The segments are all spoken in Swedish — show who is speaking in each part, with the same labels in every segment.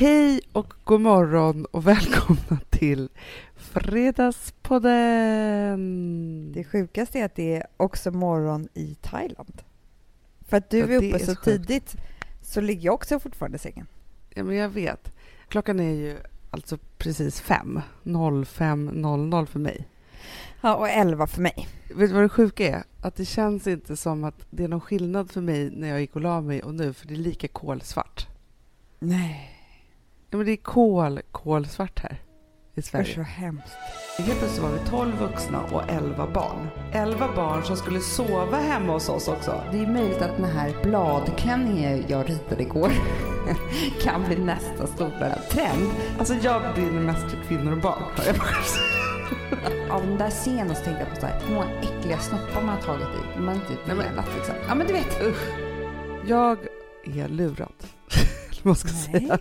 Speaker 1: Hej och god morgon och välkomna till Fredagspodden!
Speaker 2: Det sjukaste är att det är också morgon i Thailand. För att du
Speaker 1: Ja,
Speaker 2: är uppe
Speaker 1: är
Speaker 2: så
Speaker 1: sjukt.
Speaker 2: tidigt så ligger jag också fortfarande i sängen.
Speaker 1: Ja, men jag vet. Klockan är ju alltså precis fem. 05.00 för mig.
Speaker 2: Ja, och elva för mig.
Speaker 1: Vet du vad det sjuka är? Att det känns inte som att det är någon skillnad för mig när jag gick och la mig och nu, för det är lika kolsvart.
Speaker 2: Nej,
Speaker 1: Ja, men det är kol, kolsvart här i
Speaker 2: usch
Speaker 1: Sverige.
Speaker 2: så hemskt.
Speaker 1: Helt plötsligt var vi 12 vuxna och 11 barn. 11 barn som skulle sova hemma hos oss också.
Speaker 2: Det är möjligt att den här bladklänningen jag ritade igår kan bli nästa stora trend.
Speaker 1: Alltså jag brinner mest för kvinnor och barn. har jag bara sagt.
Speaker 2: Av den där scenen så tänkte jag på så här, hur många äckliga snoppar man har tagit i. Man
Speaker 1: Nej, men-
Speaker 2: velat liksom. Ja men du vet.
Speaker 1: Jag är lurad. Man ska
Speaker 2: Nej.
Speaker 1: säga.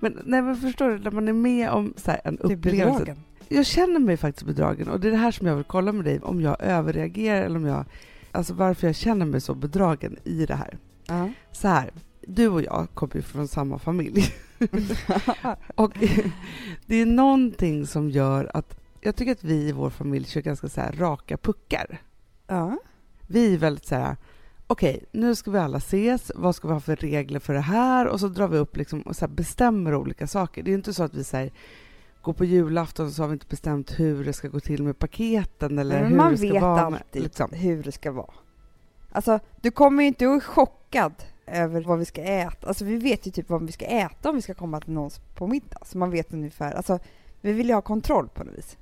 Speaker 1: Men, nej, men förstår du, när man är med om så här, en
Speaker 2: Du är
Speaker 1: upplevelse. Jag känner mig faktiskt bedragen och det är det här som jag vill kolla med dig, om jag överreagerar eller om jag, alltså varför jag känner mig så bedragen i det här.
Speaker 2: Ja.
Speaker 1: Så här, du och jag kommer ju från samma familj. och det är någonting som gör att jag tycker att vi i vår familj kör ganska så raka puckar.
Speaker 2: ja.
Speaker 1: Vi är väldigt så här, okej, nu ska vi alla ses, vad ska vi ha för regler för det här? Och så drar vi upp liksom och så bestämmer olika saker. Det är inte så att vi säger går på julafton så har vi inte bestämt hur det ska gå till med paketen eller
Speaker 2: Men
Speaker 1: hur
Speaker 2: man
Speaker 1: det ska
Speaker 2: vet
Speaker 1: vara. med-
Speaker 2: alltid
Speaker 1: liksom.
Speaker 2: hur det ska vara. Alltså, du kommer ju inte att chockad över vad vi ska äta. Alltså, vi vet ju typ vad vi ska äta om vi ska komma till någons på middag. Så man vet ungefär. Alltså, vi vill ju ha kontroll på något vis.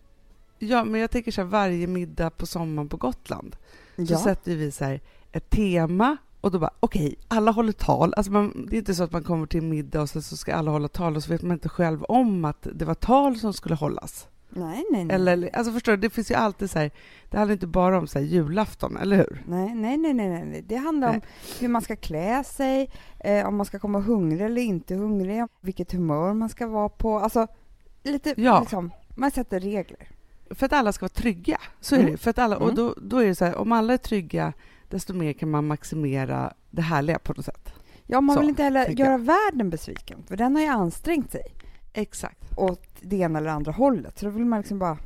Speaker 1: Ja, men jag tänker så här, varje middag på sommaren på Gotland så
Speaker 2: Ja.
Speaker 1: sätter vi så här ett tema och då bara okej, alla håller tal. Alltså man, det är inte så att man kommer till middag och så, så ska alla hålla tal och så vet man inte själv om att det var tal som skulle hållas.
Speaker 2: Nej, nej, nej.
Speaker 1: Eller, alltså förstår du, det finns ju alltid så här, det handlar inte bara om så här julafton, eller hur?
Speaker 2: Nej, nej, nej, nej, nej. Det handlar om
Speaker 1: Nej.
Speaker 2: hur man ska klä sig, eh, om man ska komma hungrig eller inte hungrig, vilket humör man ska vara på. Alltså, lite
Speaker 1: Ja.
Speaker 2: liksom, man sätter regler.
Speaker 1: För att alla ska vara trygga, så är
Speaker 2: Mm.
Speaker 1: det. För att alla, och
Speaker 2: Mm.
Speaker 1: då, då är det så här, om alla är trygga, desto mer kan man maximera det härliga på något sätt.
Speaker 2: Ja, man
Speaker 1: Så,
Speaker 2: vill inte heller göra världen besviken, för den har ju ansträngt sig.
Speaker 1: Exakt.
Speaker 2: åt det ena eller andra hållet. Så då vill man liksom bara...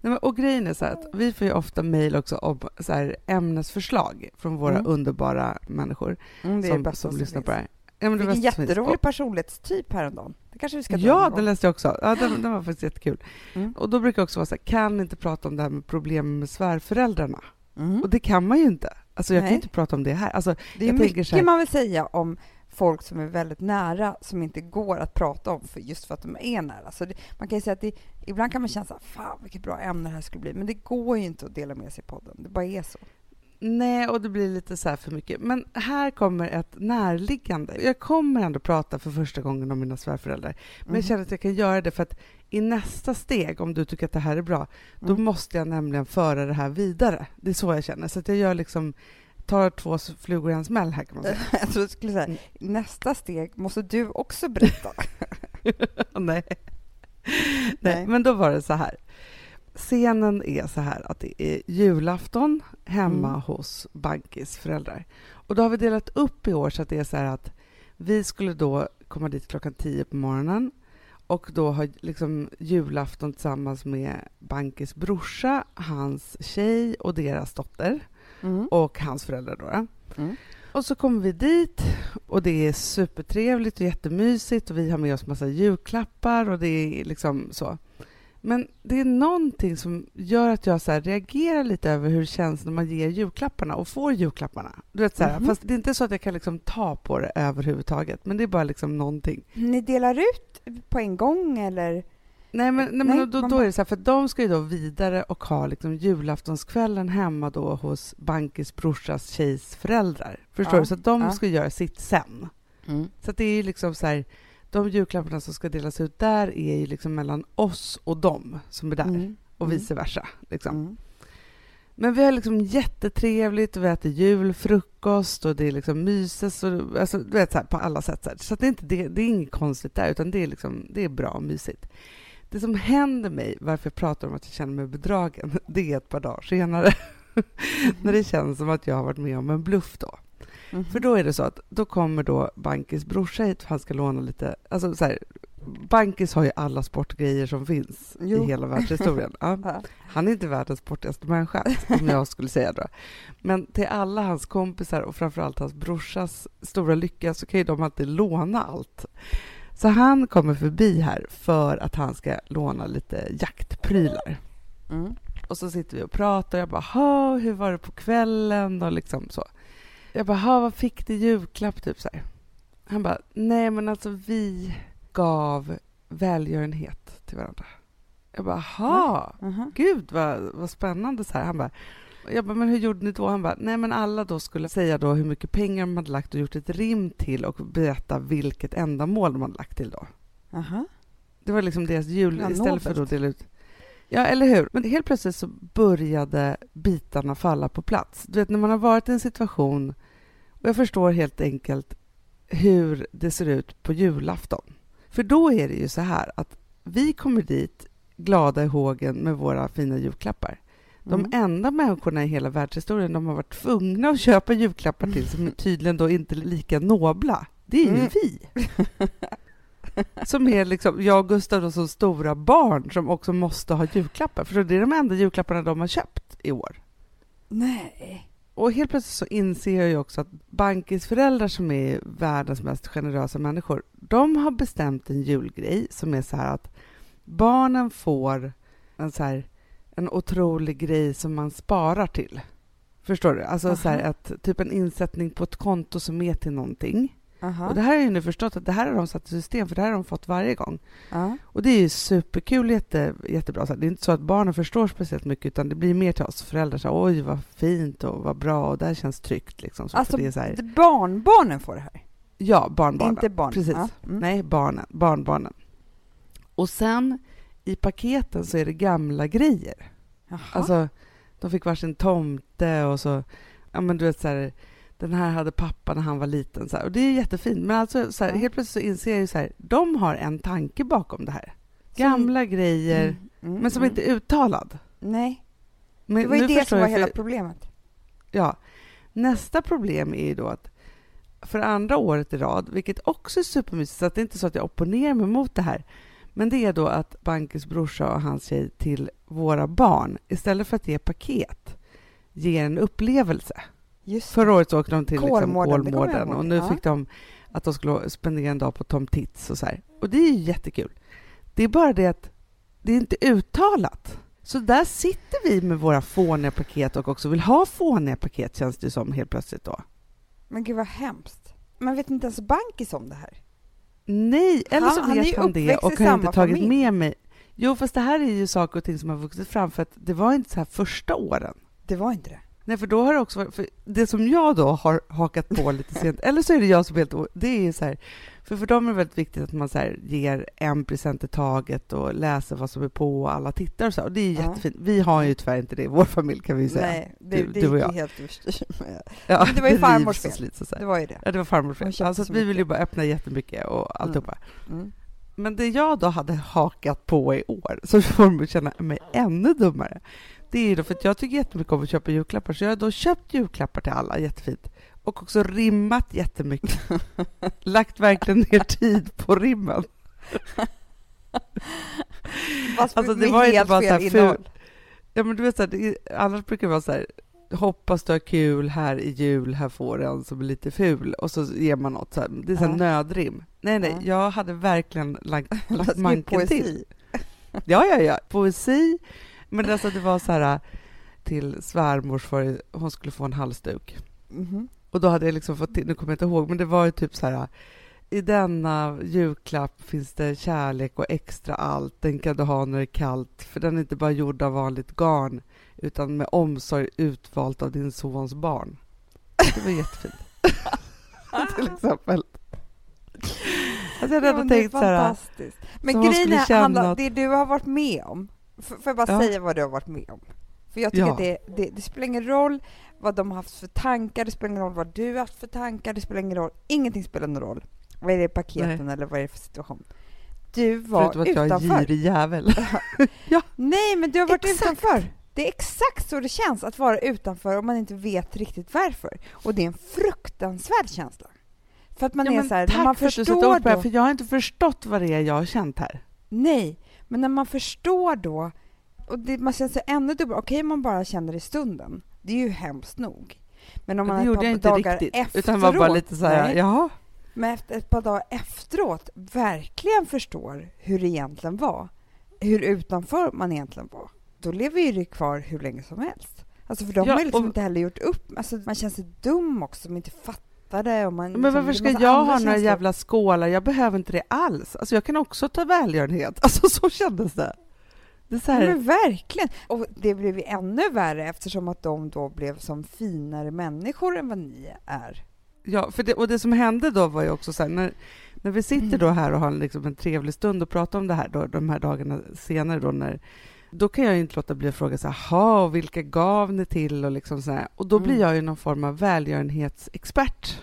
Speaker 1: Nej, men, och grejen är så att vi får ju ofta mejl också om så här, ämnesförslag från våra
Speaker 2: Mm.
Speaker 1: underbara människor
Speaker 2: Mm,
Speaker 1: som, som
Speaker 2: som
Speaker 1: lyssnar på det här. Ja, men det
Speaker 2: Vilken jätterolig personlighetstyp häromdagen. Det kanske vi ska
Speaker 1: Ja, den läste jag också. Ja, den, den var faktiskt jättekul.
Speaker 2: Mm.
Speaker 1: Och då brukar jag också vara så här, kan inte prata om det här med problem med svärföräldrarna.
Speaker 2: Mm.
Speaker 1: Och det kan man ju inte. Alltså jag kan
Speaker 2: Nej.
Speaker 1: ju inte prata om det här. Alltså,
Speaker 2: Det är mycket
Speaker 1: här-
Speaker 2: man vill säga om folk som är väldigt nära som inte går att prata om för just för att de är nära. Så det, man kan säga att det, ibland kan man känna så här, fan vilket bra ämne det här skulle bli. Men det går ju inte att dela med sig i podden. Det bara är så.
Speaker 1: Nej, och det blir lite så här för mycket. Men här kommer ett närliggande. Jag kommer ändå prata för första gången om mina svärföräldrar. Men
Speaker 2: Mm.
Speaker 1: jag känner att jag kan göra det för att i nästa steg, om du tycker att det här är bra, då
Speaker 2: Mm.
Speaker 1: måste jag nämligen föra det här vidare. Det är så jag känner. Så att jag gör liksom, tar två flugor i en smäll här kan man säga.
Speaker 2: Jag tror jag skulle säga,
Speaker 1: Mm.
Speaker 2: nästa steg måste du också berätta.
Speaker 1: Nej. Nej,
Speaker 2: Nej.
Speaker 1: men då var det så här. Scenen är så här att det är julafton hemma
Speaker 2: Mm.
Speaker 1: hos Bankis föräldrar. Och då har vi delat upp i år så att det är så här att vi skulle då komma dit klockan tio på morgonen och då ha liksom julafton tillsammans med Bankis brorsa, hans tjej och deras dotter
Speaker 2: Mm.
Speaker 1: och hans föräldrar då.
Speaker 2: Mm.
Speaker 1: Och så kommer vi dit och det är supertrevligt och jättemysigt och vi har med oss massa julklappar och det är liksom så. Men det är någonting som gör att jag så reagerar lite över hur det känns när man ger julklapparna och får julklapparna. Du vet, så här,
Speaker 2: Mhm.
Speaker 1: Fast det är inte så att jag kan liksom ta på det överhuvudtaget, men det är bara liksom någonting.
Speaker 2: Ni delar ut på en gång eller?
Speaker 1: Nej, men, nej,
Speaker 2: Nej,
Speaker 1: men då, då är det så här, för de ska ju då vidare och ha liksom julaftonskvällen hemma då hos Bankis brorsas tjejs föräldrar. Förstår
Speaker 2: Ja,
Speaker 1: du? Så de
Speaker 2: ja.
Speaker 1: ska göra sitt sen. Så att det är ju liksom så här, de julklapparna som ska delas ut där är ju liksom mellan oss och dem som är där
Speaker 2: Mm.
Speaker 1: och
Speaker 2: Mm.
Speaker 1: vice versa. Liksom.
Speaker 2: Mm.
Speaker 1: Men vi har liksom jättetrevligt och vi äter julfrukost och det är liksom myses och alltså, du vet så här, på alla sätt. Så, här. så det, är inte, det, det är inget konstigt där utan det är, liksom, det är bra och mysigt. Det som händer mig, varför jag pratar om att jag känner mig bedragen, det är ett par dagar senare. När det känns som att jag har varit med om en bluff då.
Speaker 2: Mhm.
Speaker 1: För då är det så att då kommer då Bankis brorsa hit för han ska låna lite, alltså så här, Bankis har ju alla sportgrejer som finns
Speaker 2: Jo.
Speaker 1: i hela världshistorien. Ja. Han är inte världens sportigaste människa, om jag skulle säga då. Men till alla hans kompisar och framförallt hans brorsas stora lycka så kan ju de alltid låna allt. Så han kommer förbi här för att han ska låna lite jaktprylar.
Speaker 2: Mm.
Speaker 1: Och så sitter vi och pratar och jag bara, "Ha, hur var det på kvällen? Och liksom så. Jag bara, "Ha, vad fick du julklapp? Typ så här. Han bara, nej men alltså vi gav välgörenhet till varandra. Jag bara, ha,
Speaker 2: Mhm.
Speaker 1: gud vad, vad spännande så här. Han bara, jag bara, men hur gjorde ni då? Han bara, nej men alla då skulle säga då hur mycket pengar de hade lagt och gjort ett rim till och berätta vilket ändamål de hade lagt till då.
Speaker 2: Aha.
Speaker 1: Det var liksom deras jul
Speaker 2: Ja,
Speaker 1: istället för att dela ut. Ja, eller hur? Men helt plötsligt så började bitarna falla på plats. Du vet, när man har varit i en situation och jag förstår helt enkelt hur det ser ut på julafton. För då är det ju så här att vi kommer dit glada i hågen med våra fina julklappar. De
Speaker 2: Mm.
Speaker 1: enda människorna i hela världshistorien de har varit tvungna att köpa julklappar till som tydligen då inte är lika nobla, det är ju
Speaker 2: Mm.
Speaker 1: vi. Som är liksom, jag och Gustav då som stora barn som också måste ha julklappar. För det är de enda julklapparna de har köpt i år.
Speaker 2: Nej.
Speaker 1: Och helt plötsligt så inser jag ju också att Bankis föräldrar som är världens mest generösa människor, de har bestämt en julgrej som är så här att barnen får en så här en otrolig grej som man sparar till. Förstår du? Alltså så här att, typ en insättning på ett konto som är till någonting.
Speaker 2: Aha.
Speaker 1: Och det här har jag nu förstått att det här har de satt i system för det här har de fått varje gång.
Speaker 2: Ja.
Speaker 1: Och det är ju superkul, jätte, jättebra. Så Det är inte så att barnen förstår speciellt mycket utan det blir mer till oss föräldrar. Så Oj, vad fint och vad bra och det här känns tryggt. Liksom. Så,
Speaker 2: Alltså,
Speaker 1: för det är så här,
Speaker 2: barnbarnen får det här?
Speaker 1: ja, barnbarnen.
Speaker 2: Inte barn.
Speaker 1: Precis.
Speaker 2: Ja. Mm.
Speaker 1: Nej, barnen, barnbarnen. Och sen i paketen så är det gamla grejer.
Speaker 2: Jaha.
Speaker 1: Alltså, de fick varsin tomte och så, ja men du vet så här, den här hade pappa när han var liten. Så här. Och det är jättefint. Men alltså, så här, helt plötsligt så inser jag ju så här, de har en tanke bakom det här. Gamla grejer,
Speaker 2: Mm, mm,
Speaker 1: men som
Speaker 2: mm.
Speaker 1: inte är uttalad.
Speaker 2: Nej,
Speaker 1: Men
Speaker 2: det var ju det som var hela
Speaker 1: för-
Speaker 2: problemet.
Speaker 1: Ja. Nästa problem är ju då att för andra året i rad, vilket också är supermysigt, så att det är inte så att jag opponerar mig mot det här, men det är då att Bankis brorsa och hans tjej till våra barn, istället för att ge paket, ger en upplevelse.
Speaker 2: Just
Speaker 1: Förra året så åkte de till liksom
Speaker 2: Kolmården, det jag
Speaker 1: Kolmården och nu
Speaker 2: Ja.
Speaker 1: fick de att de skulle spendera en dag på Tom Tits och så här. Och det är ju jättekul. Det är bara det att det är inte uttalat. Så där sitter vi med våra fåniga paket och också vill ha fåniga paket känns det som helt plötsligt då.
Speaker 2: Men gud vad hemskt. Man vet inte ens Bankis om det här.
Speaker 1: Nej, eller så
Speaker 2: Han- han
Speaker 1: vet han det
Speaker 2: uppväxt i
Speaker 1: och har inte tagit
Speaker 2: familj.
Speaker 1: med mig. Jo, fast det här är ju saker och ting som har vuxit fram för att det var inte så här första åren.
Speaker 2: Det var inte det.
Speaker 1: Nej, för då har det också varit, för det som jag då har hakat på lite sent, eller så är det jag som är helt det är så här, för för dem är det väldigt viktigt att man så här ger en present i taget och läser vad som är på och alla tittar och så, och det är ju
Speaker 2: Ja.
Speaker 1: jättefint. Vi har ju tyvärr inte det i vår familj kan vi ju säga.
Speaker 2: Nej, det,
Speaker 1: Du-
Speaker 2: det
Speaker 1: du och jag.
Speaker 2: helt överstyr.
Speaker 1: Ja,
Speaker 2: Men det var ju farmors fel.
Speaker 1: så.
Speaker 2: Det var ju det.
Speaker 1: Ja, det var farmors fel.
Speaker 2: köpte
Speaker 1: Alltså,
Speaker 2: så
Speaker 1: vi vill ju bara öppna jättemycket och alltihopa.
Speaker 2: Mm.
Speaker 1: Men det jag då hade hakat på i år, så får att känna mig ännu dummare, det är då för att jag tycker jättemycket om att köpa julklappar, så jag har då köpt julklappar till alla, jättefint. Och också rimmat jättemycket. Lagt verkligen ner tid på rimmen.
Speaker 2: Fast
Speaker 1: Alltså, det var inte bara så här ful-. Ja, men du vet, så här, det, annars brukar det vara så här, hoppas du har kul, här i jul, här får du en som är lite ful, och så ger man något, så här, det är så här
Speaker 2: Ja.
Speaker 1: nödrim. Nej, nej,
Speaker 2: Ja.
Speaker 1: jag hade verkligen lagt, lagt manken till. Ja, ja, ja. Poesi. Men alltså, det var så här till svärmors för hon skulle få en halsduk.
Speaker 2: Mhm.
Speaker 1: Och då hade jag liksom fått till, nu kommer jag inte ihåg, men det var ju typ så här i denna julklapp finns det kärlek och extra allt. Den kan du ha när det är kallt, för den är inte bara gjord av vanligt garn utan med omsorg utvalt av din sons barn. Det var jättefint. Till exempel. Alltså jag hade
Speaker 2: Ja,
Speaker 1: ändå tänkt så här,
Speaker 2: fantastiskt. Men grejen är,
Speaker 1: att-
Speaker 2: det du har varit med om, får jag bara
Speaker 1: Ja.
Speaker 2: säga vad du har varit med om? För jag tycker
Speaker 1: Ja.
Speaker 2: att det, det, det spelar ingen roll vad de har haft för tankar, det spelar ingen roll vad du har haft för tankar, det spelar ingen roll, ingenting spelar någon roll. Vad är det i paketen eller vad är det för situation? Du var
Speaker 1: förutom att jag är
Speaker 2: utanför.
Speaker 1: girig jävel.
Speaker 2: Nej, men du har varit
Speaker 1: Exakt.
Speaker 2: utanför. Det är exakt så det känns att vara utanför och man inte vet riktigt varför. Och det är en fruktansvärd känsla. För att man
Speaker 1: ja,
Speaker 2: är så här,
Speaker 1: tack
Speaker 2: man
Speaker 1: för att du sätter ord på det, för jag har inte förstått vad det är jag har känt här.
Speaker 2: Nej, men när man förstår då, och det, man känner sig ännu dubbel, okej om man bara känner i stunden, det är ju hemskt nog. Men om man
Speaker 1: det gjorde jag inte
Speaker 2: dagar
Speaker 1: riktigt,
Speaker 2: efteråt,
Speaker 1: utan var bara lite så här,
Speaker 2: nej,
Speaker 1: jaha.
Speaker 2: men efter ett par dagar efteråt verkligen förstår hur det egentligen var, hur utanför man egentligen var, då lever ju det kvar hur länge som helst. Alltså för de
Speaker 1: Ja,
Speaker 2: har ju liksom
Speaker 1: och-
Speaker 2: inte heller gjort upp, alltså man känner sig dum också som inte fattar det och man
Speaker 1: Men
Speaker 2: liksom-
Speaker 1: varför ska jag ha några jävla skålar? Jag behöver inte det alls. Alltså jag kan också ta välgörenhet. Alltså så kändes det. Det här,
Speaker 2: men verkligen! Och det blev ännu värre eftersom att de då blev som finare människor än vad ni är.
Speaker 1: ja, för det, och det som hände då var ju också så här, när, när vi sitter då här och har liksom en trevlig stund och pratar om det här då, de här dagarna senare då när då kan jag inte låta bli att fråga så här, "Jaha, och vilka gav ni till och liksom så här. Och då blir
Speaker 2: Mm.
Speaker 1: jag ju någon form av välgörenhetsexpert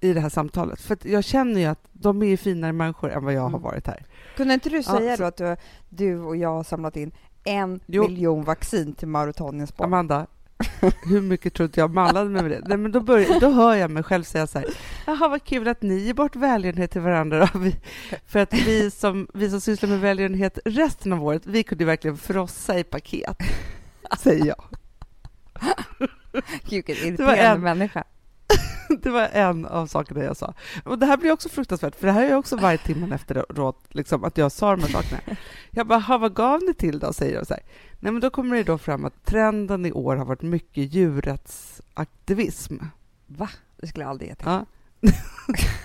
Speaker 1: i det här samtalet. För jag känner ju att de är ju finare människor än vad jag har
Speaker 2: Mm.
Speaker 1: varit här.
Speaker 2: Kunde inte du säga
Speaker 1: så-
Speaker 2: då att du, du och jag har samlat in en
Speaker 1: Jo.
Speaker 2: miljon vaccin till Mauretaniens barn?
Speaker 1: Amanda, hur mycket tror inte jag mallade mig med det? Nej, men då, börjar, då hör jag mig själv säga så här, jaha vad kul att ni ger bort välgörenhet till varandra. då." Vi, för att vi som, vi som sysslar med välgörenhet resten av året, vi kunde verkligen frossa i paket, säger jag.
Speaker 2: Vilken irriterande människa.
Speaker 1: Det var en av sakerna jag sa. Och det här blir också fruktansvärt, för det här är också varje timmen efteråt, liksom, att jag sa de här sakerna. Jag bara, "Ha, vad gav ni till då? säger de så här. Nej, men då kommer det då fram att trenden i år har varit mycket djurrättsaktivism.
Speaker 2: Va? Det skulle jag aldrig ge till.
Speaker 1: Ja.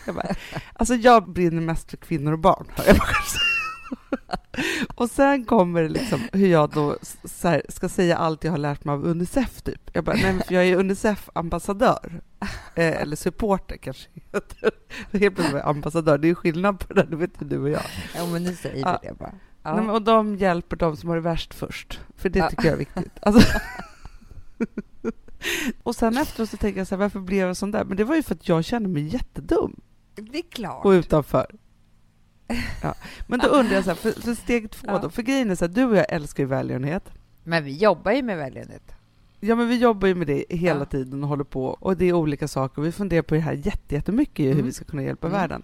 Speaker 1: jag bara, alltså jag brinner mest för kvinnor och barn, hör jag själv säga. Och sen kommer det liksom hur jag då här, ska säga allt jag har lärt mig av Unicef, typ. Jag bara, nej men för jag är Unicef-ambassadör. Eh, eller supporter kanske heter. Helt plötsligt ambassadör, det är skillnad på det, det vet ju du och jag.
Speaker 2: Ja, men nu säger vi det bara. Ja.
Speaker 1: Nej, men, och de hjälper de som har det värst först, för det
Speaker 2: Ja.
Speaker 1: tycker jag är viktigt. Alltså. och sen efteråt så tänker jag så här, varför blev jag sån där? Men det var ju för att jag kände mig jättedum.
Speaker 2: det är klart.
Speaker 1: och utanför. Ja. Men då undrar jag, så här, för, för steg två
Speaker 2: Ja.
Speaker 1: då, för grejen är så här, du och jag älskar ju välgörenhet.
Speaker 2: Men vi jobbar ju med välgörenhet.
Speaker 1: Ja, men vi jobbar ju med det hela
Speaker 2: Ja.
Speaker 1: tiden och håller på, och det är olika saker. Vi funderar på det här jätte- jättemycket, hur
Speaker 2: Mm.
Speaker 1: vi ska kunna hjälpa
Speaker 2: Mm.
Speaker 1: världen.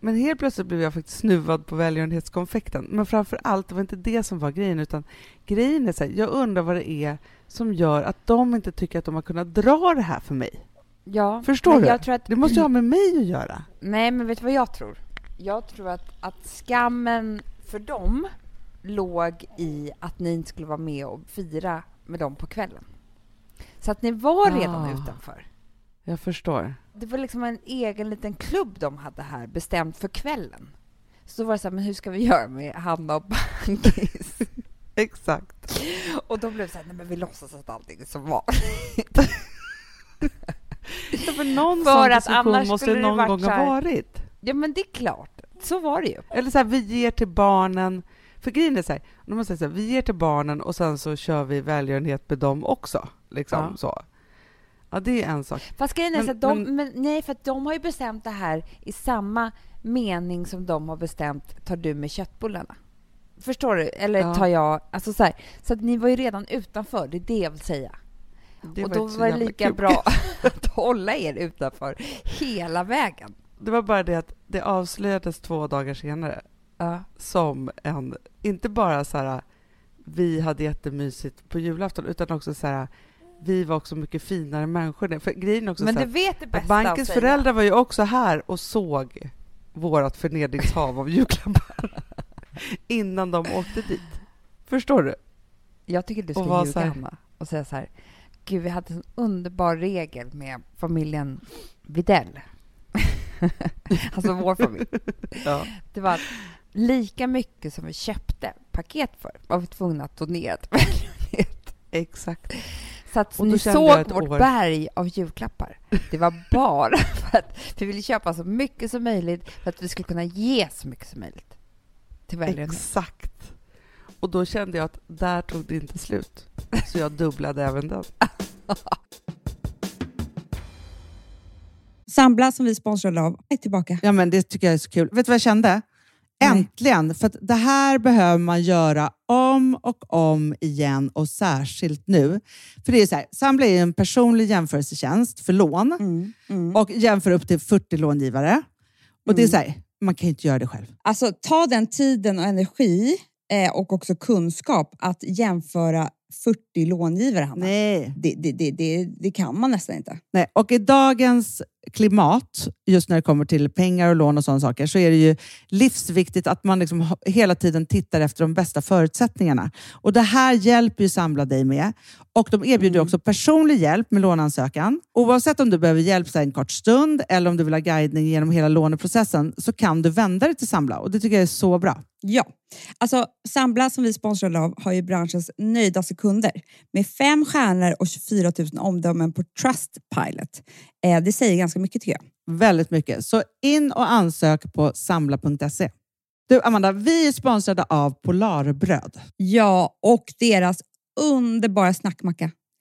Speaker 1: Men helt plötsligt blev jag faktiskt snuvad på välgörenhetskonfekten. Men framför allt, det var inte det som var grejen, utan grejen är så här, jag undrar vad det är som gör att de inte tycker att de har kunnat dra det här för mig.
Speaker 2: Ja,
Speaker 1: Förstår du?
Speaker 2: Att,
Speaker 1: Det måste ju ha med mig att göra.
Speaker 2: Nej, men vet du vad jag tror? Jag tror att, att skammen för dem låg i att ni inte skulle vara med och fira med dem på kvällen. Så att ni var redan
Speaker 1: Ah.
Speaker 2: utanför.
Speaker 1: Jag förstår.
Speaker 2: Det var liksom en egen liten klubb de hade här, bestämt för kvällen. Så då var det så här, men hur ska vi göra med Hanna och Bankis?
Speaker 1: Exakt.
Speaker 2: och då blev det så här, nej men vi låtsas att allting är som var.
Speaker 1: Ja, för någon
Speaker 2: För
Speaker 1: sån diskussion måste det någon gång ha varit.
Speaker 2: Ja, men det är klart. Så var det ju.
Speaker 1: Eller så här, vi ger till barnen. För grejen är så här, nu måste säga, vi ger till barnen och sen så kör vi välgörenhet med dem också. Liksom
Speaker 2: Ja.
Speaker 1: så. Ja, det är en sak.
Speaker 2: Fast grejen är
Speaker 1: Men-
Speaker 2: så att de,
Speaker 1: men-
Speaker 2: men, nej, för de har ju bestämt det här i samma mening som de har bestämt tar du med köttbullarna. Förstår du? Eller
Speaker 1: Ja.
Speaker 2: tar jag... Alltså så, här, så att ni var ju redan utanför, det är det jag vill säga.
Speaker 1: Det
Speaker 2: och då var det lika
Speaker 1: kul.
Speaker 2: bra att hålla er utanför hela vägen.
Speaker 1: Det var bara det att det avslöjades två dagar senare
Speaker 2: Ja.
Speaker 1: som en, inte bara så här, vi hade jättemysigt på julafton, utan också så här, vi var också mycket finare människor. För grejen också
Speaker 2: Men
Speaker 1: så
Speaker 2: du
Speaker 1: här,
Speaker 2: vet det bästa
Speaker 1: bankens föräldrar var ju också här och såg vårt förnedringshav av julklappar innan de åkte dit. Förstår du?
Speaker 2: Jag tycker du ska
Speaker 1: var
Speaker 2: ljuga, Hanna, och säga så här. Gud, vi hade en underbar regel med familjen Videll. alltså vår familj.
Speaker 1: Ja.
Speaker 2: Det var att lika mycket som vi köpte paket för var vi tvungna att donera till välgörenhet.
Speaker 1: Exakt.
Speaker 2: Så att
Speaker 1: Och
Speaker 2: ni såg vårt
Speaker 1: år.
Speaker 2: berg av julklappar. Det var bara för att vi ville köpa så mycket som möjligt för att vi skulle kunna ge så mycket som möjligt till välgörenhet.
Speaker 1: Exakt. Och då kände jag att där tog det inte slut. Så jag dubblade även den.
Speaker 3: Sambla som vi sponsrade av är tillbaka.
Speaker 4: Ja, men det tycker jag är så kul. Vet du vad jag kände?
Speaker 3: Äntligen! För det här behöver man göra om och om igen och särskilt nu. För det är så här, Sambla är en personlig jämförelsetjänst för lån
Speaker 4: Mm. Mm.
Speaker 3: och jämför upp till 40 långivare. Och det är
Speaker 4: Mm.
Speaker 3: så här, man kan ju inte göra det själv.
Speaker 4: Alltså ta den tiden och energi eh, och också kunskap att jämföra 40 långivare, Hanna.
Speaker 3: Nej.
Speaker 4: Det, det, det, det, det kan man nästan inte.
Speaker 3: Nej. Och i dagens klimat, just när det kommer till pengar och lån och sådana saker, så är det ju livsviktigt att man liksom hela tiden tittar efter de bästa förutsättningarna. Och Det här hjälper ju Samla dig med. Och De erbjuder
Speaker 4: Mm.
Speaker 3: också personlig hjälp med låneansökan. Oavsett om du behöver hjälp så en kort stund eller om du vill ha guidning genom hela låneprocessen så kan du vända dig till Samla och det tycker jag är så bra.
Speaker 4: Ja, alltså Sambla som vi sponsrade av har ju branschens nöjdaste kunder med fem stjärnor och 24 000 omdömen på Trustpilot. Eh, det säger ganska mycket tycker jag.
Speaker 3: Väldigt mycket. Så in och ansök på samla.se. Du Amanda, vi är sponsrade av Polarbröd.
Speaker 4: Ja, och deras underbara snackmacka.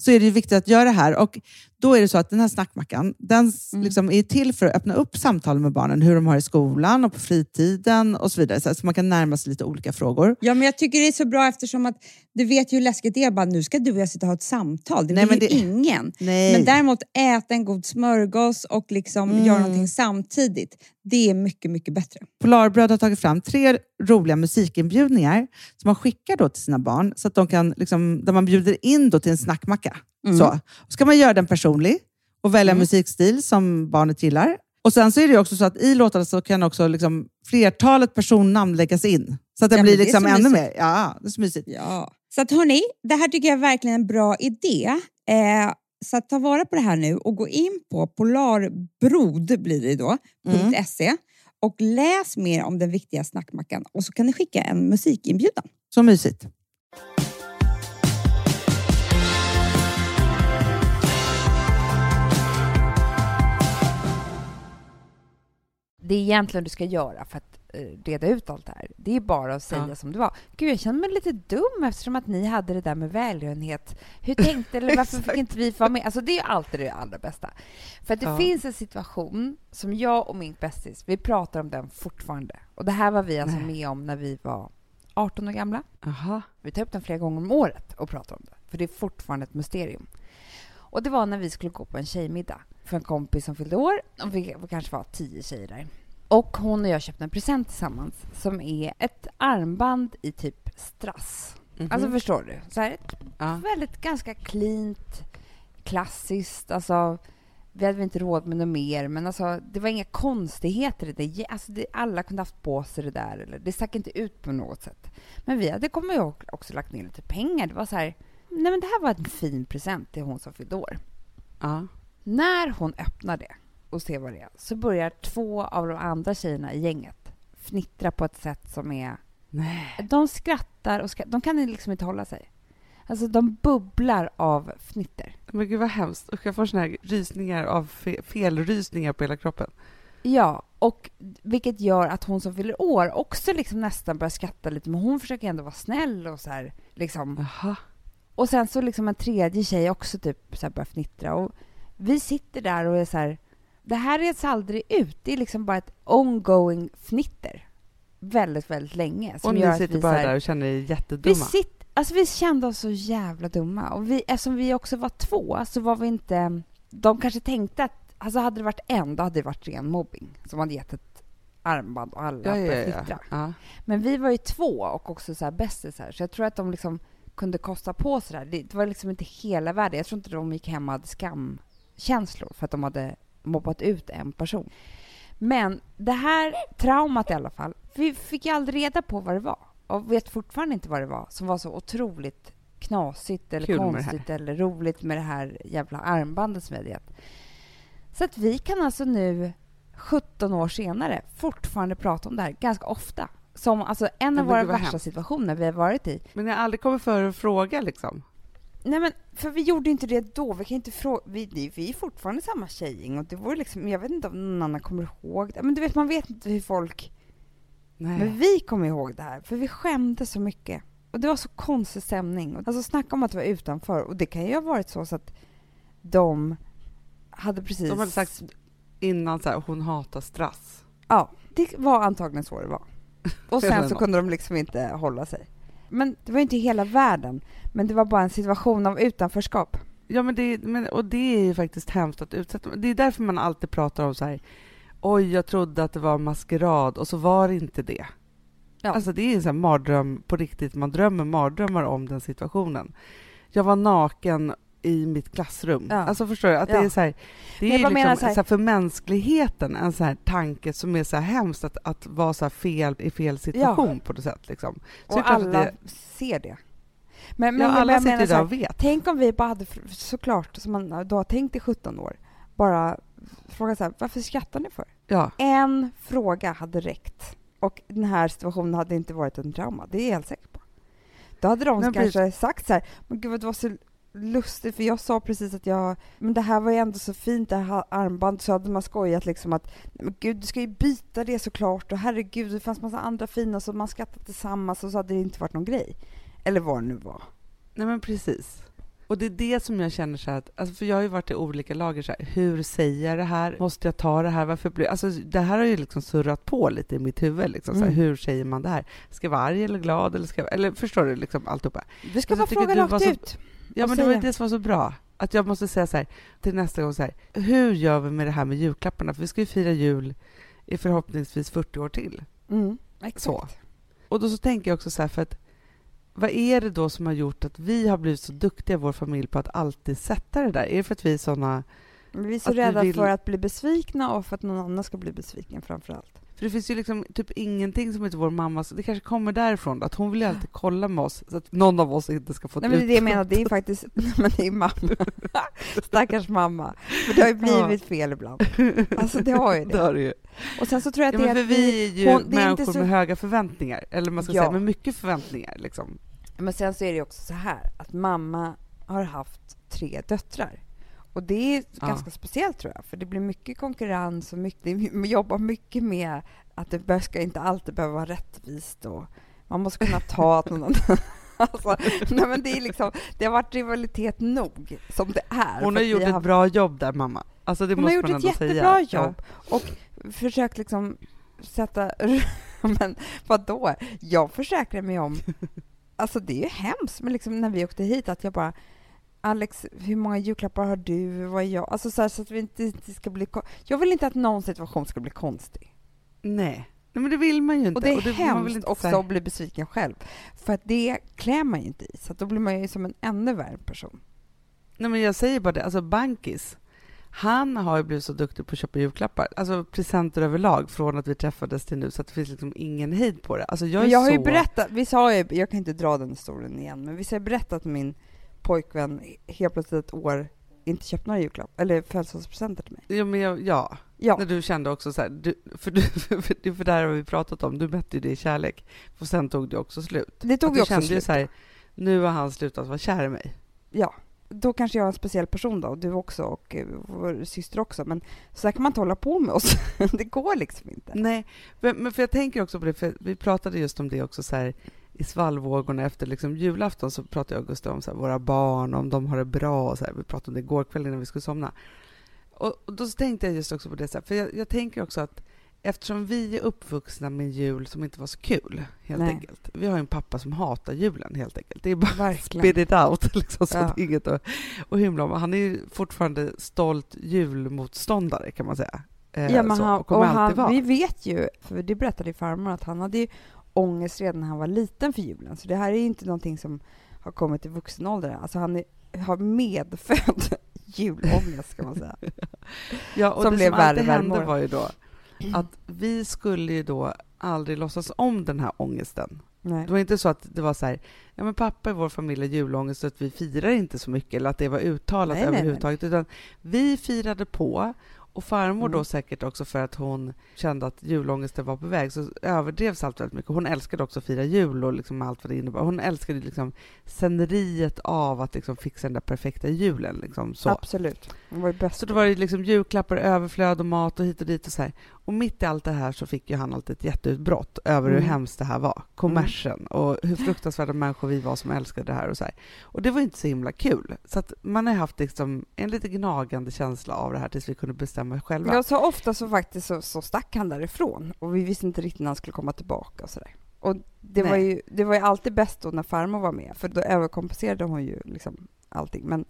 Speaker 3: så är det viktigt att göra det här. Och då är det så att den här snackmackan, den s- liksom är till för att öppna upp samtal med barnen, hur de har i skolan och på fritiden och så vidare. Så man kan närma sig lite olika frågor.
Speaker 4: Ja, men jag tycker det är så bra eftersom att du vet ju hur läskigt det är. Bara, nu ska du och jag sitta och ha ett samtal. Det
Speaker 3: Nej,
Speaker 4: vill
Speaker 3: men
Speaker 4: ju
Speaker 3: det-
Speaker 4: ingen.
Speaker 3: Nej.
Speaker 4: Men däremot äta en god smörgås och liksom
Speaker 3: Mm.
Speaker 4: göra någonting samtidigt. Det är mycket, mycket bättre.
Speaker 3: Polarbröd har tagit fram tre roliga musikinbjudningar som man skickar då till sina barn, så att de kan, liksom, där man bjuder in då till en snackmacka.
Speaker 4: Mm.
Speaker 3: Så. Och ska man göra den personlig och välja musikstil som barnet gillar. Och Sen så är det också så att i låtarna så kan också liksom flertalet personnamn läggas in. Så att det
Speaker 4: Ja,
Speaker 3: blir
Speaker 4: det
Speaker 3: liksom ännu
Speaker 4: mysigt.
Speaker 3: mer. Ja, det är så mysigt.
Speaker 4: Ja. Så att hörni, det här tycker jag är verkligen en bra idé. Eh, så att ta vara på det här nu och gå in på polarbrod blir det då,
Speaker 3: Mm.
Speaker 4: .se och läs mer om den viktiga snackmackan och så kan ni skicka en musikinbjudan.
Speaker 3: Så mysigt.
Speaker 2: det egentligen du ska göra för att reda ut allt det här, det är bara att säga
Speaker 1: Ja.
Speaker 2: som det var. Gud, jag känner mig lite dum eftersom att ni hade det där med välgörenhet. Hur tänkte eller varför fick inte vi vara med? Alltså det är alltid det allra bästa. För det
Speaker 1: Ja.
Speaker 2: finns en situation som jag och min bästis, vi pratar om den fortfarande. Och det här var vi alltså
Speaker 1: Nej.
Speaker 2: med om när vi var 18 år gamla.
Speaker 1: Aha.
Speaker 2: Vi tar upp den flera gånger om året och pratar om det, för det är fortfarande ett mysterium. Och det var när vi skulle gå på en tjejmiddag för en kompis som fyllde år. Och vi, vi kanske var tio tjejer där. Och hon och jag köpte en present tillsammans som är ett armband i typ strass.
Speaker 1: Mhm.
Speaker 2: Alltså förstår du? Så här, ett
Speaker 1: ja.
Speaker 2: väldigt ganska cleant, klassiskt. Alltså, vi hade väl inte råd med något mer, men alltså, det var inga konstigheter i det. Alltså, det. Alla kunde haft på sig det där. Eller, det stack inte ut på något sätt. Men vi hade kommit ihåg också lagt ner lite pengar. Det var så här, nej men det här var en fin present till hon som fyllde år.
Speaker 1: Ja.
Speaker 2: När hon öppnar det och ser vad det är så börjar två av de andra tjejerna i gänget fnittra på ett sätt som är...
Speaker 1: Nej.
Speaker 2: De skrattar och skrattar. De kan liksom inte hålla sig. Alltså de bubblar av fnitter.
Speaker 1: Men gud vad hemskt. Usch, jag får såna här rysningar av fe- felrysningar på hela kroppen.
Speaker 2: Ja, och vilket gör att hon som fyller år också liksom nästan börjar skratta lite, men hon försöker ändå vara snäll och så här, liksom.
Speaker 1: Jaha.
Speaker 2: Och sen så liksom en tredje tjej också typ så här börjar fnittra och vi sitter där och är så här, det här reds aldrig ut. Det är liksom bara ett ongoing fnitter. Väldigt, väldigt länge.
Speaker 1: Och ni sitter
Speaker 2: vi
Speaker 1: bara
Speaker 2: här,
Speaker 1: där och känner er
Speaker 2: vi,
Speaker 1: jättedumma.
Speaker 2: sitt, alltså vi kände oss så jävla dumma. Och vi, eftersom vi också var två så var vi inte... De kanske tänkte att... Alltså hade det varit en, då hade det varit ren mobbing. Som hade gett ett armband och alla
Speaker 1: ja, ja, ja, ja.
Speaker 2: Men vi var ju två och också så här bästisar. Så jag tror att de liksom kunde kosta på sig det här. Det, det var liksom inte hela världen. Jag tror inte de gick hem och hade skamkänslor för att de hade mobbat ut en person. Men det här traumat i alla fall, vi fick ju aldrig reda på vad det var och vet fortfarande inte vad det var som var så otroligt knasigt eller
Speaker 1: Kul
Speaker 2: konstigt eller roligt med det här jävla armbandet som vi hade gett. Så att vi kan alltså nu, 17 år senare, fortfarande prata om det här ganska ofta. Som alltså en av våra värsta
Speaker 1: hemskt.
Speaker 2: situationer vi har varit i.
Speaker 1: Men jag har aldrig kommit för att fråga liksom.
Speaker 2: Nej men, för vi gjorde inte det då. Vi kan inte fråga... Vi, vi är fortfarande samma tjejgäng och det vore liksom... Jag vet inte om någon annan kommer ihåg det. Men du vet, man vet inte hur folk...
Speaker 1: Nej.
Speaker 2: Men vi kommer ihåg det här, för vi skämdes så mycket. Och det var så konstig stämning. Alltså snacka om att vara utanför. Och det kan ju ha varit så, så att de hade precis...
Speaker 1: De hade sagt innan så här, hon hatar strass.
Speaker 2: Ja, det var antagligen så det var. Och sen så kunde de liksom inte hålla sig. Men det var inte hela världen. Men det var bara en situation av utanförskap.
Speaker 1: Ja, men det, men, och det är ju faktiskt hemskt att utsätta Det är därför man alltid pratar om så här, oj, jag trodde att det var maskerad och så var det inte det.
Speaker 2: Ja.
Speaker 1: Alltså det är en sån här mardröm på riktigt, man drömmer mardrömmar om den situationen. Jag var naken i mitt klassrum.
Speaker 2: Ja.
Speaker 1: Alltså förstår du? Att det
Speaker 2: Ja.
Speaker 1: är så här, det
Speaker 2: Men
Speaker 1: är
Speaker 2: bara
Speaker 1: liksom,
Speaker 2: så här-
Speaker 1: så här, för mänskligheten en sån här tanke som är så här hemskt att, att vara så fel i fel situation på något sätt. Liksom. Så det
Speaker 2: Och alla
Speaker 1: det,
Speaker 2: ser det. Men, men
Speaker 1: ja, alla sitter
Speaker 2: så här,
Speaker 1: och vet.
Speaker 2: Tänk om vi bara hade, såklart, som man då har tänkt i 17 år, bara fråga så här, varför skrattar ni för?
Speaker 1: Ja.
Speaker 2: En fråga hade räckt. Och den här situationen hade inte varit en trauma, det är jag helt säker på. Då hade de
Speaker 1: Men
Speaker 2: kanske sagt så här, men gud vad det var så lustigt, för jag sa precis att jag, men det här var ju ändå så fint, det här armbandet. så hade man skojat liksom att, "Nej, men gud du ska ju byta det såklart, och herregud, det fanns massa andra fina, så man skrattade tillsammans, och så hade det inte varit någon grej. Eller vad det nu var.
Speaker 1: Nej men precis. Och det är det som jag känner så här att, alltså för jag har ju varit i olika lager så här, hur säger jag det här? Måste jag ta det här? Varför blir, alltså det här har ju liksom surrat på lite i mitt huvud liksom, så här,
Speaker 2: Mm.
Speaker 1: hur säger man det här? Ska jag vara arg eller glad eller ska jag, eller förstår du liksom alltihopa?
Speaker 2: Du ska bara fråga rakt
Speaker 1: så-
Speaker 2: ut.
Speaker 1: Ja men det var ju det som var så bra. Att jag måste säga så här, till nästa gång så här, hur gör vi med det här med julklapparna? För vi ska ju fira jul i förhoppningsvis 40 år till.
Speaker 2: Mm, exakt.
Speaker 1: Så. Och då så tänker jag också så här, för att vad är det då som har gjort att vi har blivit så duktiga i vår familj på att alltid sätta det där? Är det för att vi är såna
Speaker 2: vi är så
Speaker 1: Att vi
Speaker 2: rädda
Speaker 1: vill-
Speaker 2: för att bli besvikna och för att någon annan ska bli besviken framför allt.
Speaker 1: För det finns ju liksom typ ingenting som heter vår mamma, så det kanske kommer därifrån, att hon vill ju alltid kolla med oss så att någon av oss inte ska få
Speaker 2: Nej, men det är det jag menar, det är faktiskt, men det är mamma. Stackars mamma. För det har ju blivit fel ibland. Alltså det har ju
Speaker 1: Det
Speaker 2: det.
Speaker 1: har det ju.
Speaker 2: Och sen så tror jag
Speaker 1: Ja,
Speaker 2: att
Speaker 1: men
Speaker 2: det
Speaker 1: för
Speaker 2: är att
Speaker 1: vi är ju
Speaker 2: hon-
Speaker 1: människor
Speaker 2: så-
Speaker 1: med höga förväntningar, eller man ska
Speaker 2: Ja.
Speaker 1: säga med mycket förväntningar. Liksom.
Speaker 2: Men sen så är det ju också så här att mamma har haft tre döttrar. Och det är
Speaker 1: Ja.
Speaker 2: ganska speciellt tror jag, för det blir mycket konkurrens och mycket, man jobbar mycket med att det ska inte alltid behöva vara rättvist och man måste kunna ta att någon annan... Alltså, nej men det, är liksom, det har varit rivalitet nog som det är.
Speaker 1: Hon har gjort ett bra jobb där, mamma. Alltså, det
Speaker 2: Hon har
Speaker 1: måste
Speaker 2: gjort
Speaker 1: man
Speaker 2: ett
Speaker 1: säga.
Speaker 2: jättebra
Speaker 1: Ja.
Speaker 2: jobb och försökt liksom sätta... Men vadå? Jag försäkrar mig om... Alltså det är ju hemskt, men liksom när vi åkte hit att jag bara Alex, hur många julklappar har du? Vad är jag? Alltså så, här, så att vi inte, inte ska bli... Jag vill inte att någon situation ska bli konstig.
Speaker 1: Nej. Nej, men det vill man ju inte.
Speaker 2: Och det är
Speaker 1: man vill
Speaker 2: hemskt också att bli besviken själv. För att det klär man ju inte i. Så då blir man ju som en ännu värre person.
Speaker 1: Nej, men jag säger bara det, alltså Bankis, han har ju blivit så duktig på att köpa julklappar, alltså presenter överlag, från att vi träffades till nu, så att det finns liksom ingen hejd på det. Alltså jag
Speaker 2: Men jag har
Speaker 1: så...
Speaker 2: ju berättat, vi sa ju, jag kan inte dra den historien igen, men vi har ju berättat min pojkvän helt plötsligt ett år inte köpt några julklapp eller födelsedagspresenter till mig.
Speaker 1: Ja, men jag, ja.
Speaker 2: Ja,
Speaker 1: när du kände också så här, du, för, du, för, för där har vi pratat om, du mätte ju det i kärlek, och sen tog det också slut.
Speaker 2: det tog ju också
Speaker 1: kände
Speaker 2: slut.
Speaker 1: så här, nu har han slutat vara kär i mig.
Speaker 2: Ja, då kanske jag är en speciell person då, och du också och eh, vår syster också, men så här kan man inte hålla på med oss. det går liksom inte.
Speaker 1: Nej, men, men för jag tänker också på det, för vi pratade just om det också så här i svallvågorna efter liksom julafton så pratade jag och Gustav om så här, våra barn, om de har det bra och så här. Vi pratade om det igår kväll innan vi skulle somna. Och, och då tänkte jag just också på det, så här, för jag, jag tänker också att eftersom vi är uppvuxna med en jul som inte var så kul, helt
Speaker 2: Nej.
Speaker 1: enkelt. Vi har ju en pappa som hatar julen, helt enkelt. Det är bara
Speaker 2: Verkligen.
Speaker 1: spit it out, liksom, så
Speaker 2: Ja.
Speaker 1: inget att, att hymla om. Han är ju fortfarande stolt julmotståndare, kan man säga. Eh,
Speaker 2: Ja, men
Speaker 1: så,
Speaker 2: han,
Speaker 1: och
Speaker 2: han, vi vet ju, för det berättade farmor, att han hade ju ångest redan när han var liten för julen. Så det här är inte någonting som har kommit i vuxen ålder. Alltså han är, har medfödd julångest, kan man säga.
Speaker 1: Ja, och
Speaker 2: som
Speaker 1: det
Speaker 2: blev
Speaker 1: som alltid
Speaker 2: värre
Speaker 1: hände
Speaker 2: varje år.
Speaker 1: var ju då att vi skulle ju då aldrig låtsas om den här ångesten.
Speaker 2: Nej.
Speaker 1: Det var inte så att det var så här, ja men pappa i vår familj har julångest så att vi firar inte så mycket eller att det var uttalat
Speaker 2: Nej, nej, nej.
Speaker 1: överhuvudtaget, utan vi firade på Och farmor
Speaker 2: Mm.
Speaker 1: då säkert också för att hon kände att julångesten var på väg, så överdrevs allt väldigt mycket. Hon älskade också att fira jul och liksom allt vad det innebar. Hon älskade liksom sceneriet av att liksom fixa den där perfekta julen. Liksom, så.
Speaker 2: Absolut. Det var ju bäst.
Speaker 1: Så då var det liksom julklappar, överflöd och mat och hit och dit och så här. Och mitt i allt det här så fick ju han alltid ett jätteutbrott över
Speaker 2: Mm.
Speaker 1: hur hemskt det här var. Kommersen och hur fruktansvärda människor vi var som älskade det här och så här. Och det var inte så himla kul. Så att man har haft liksom en lite gnagande känsla av det här tills vi kunde bestämma själva.
Speaker 2: Ja, så ofta så faktiskt så, så stack han därifrån och vi visste inte riktigt när han skulle komma tillbaka och sådär. Och det var, ju, det var ju alltid bäst då när farmor var med, för då överkompenserade hon ju liksom allting. Men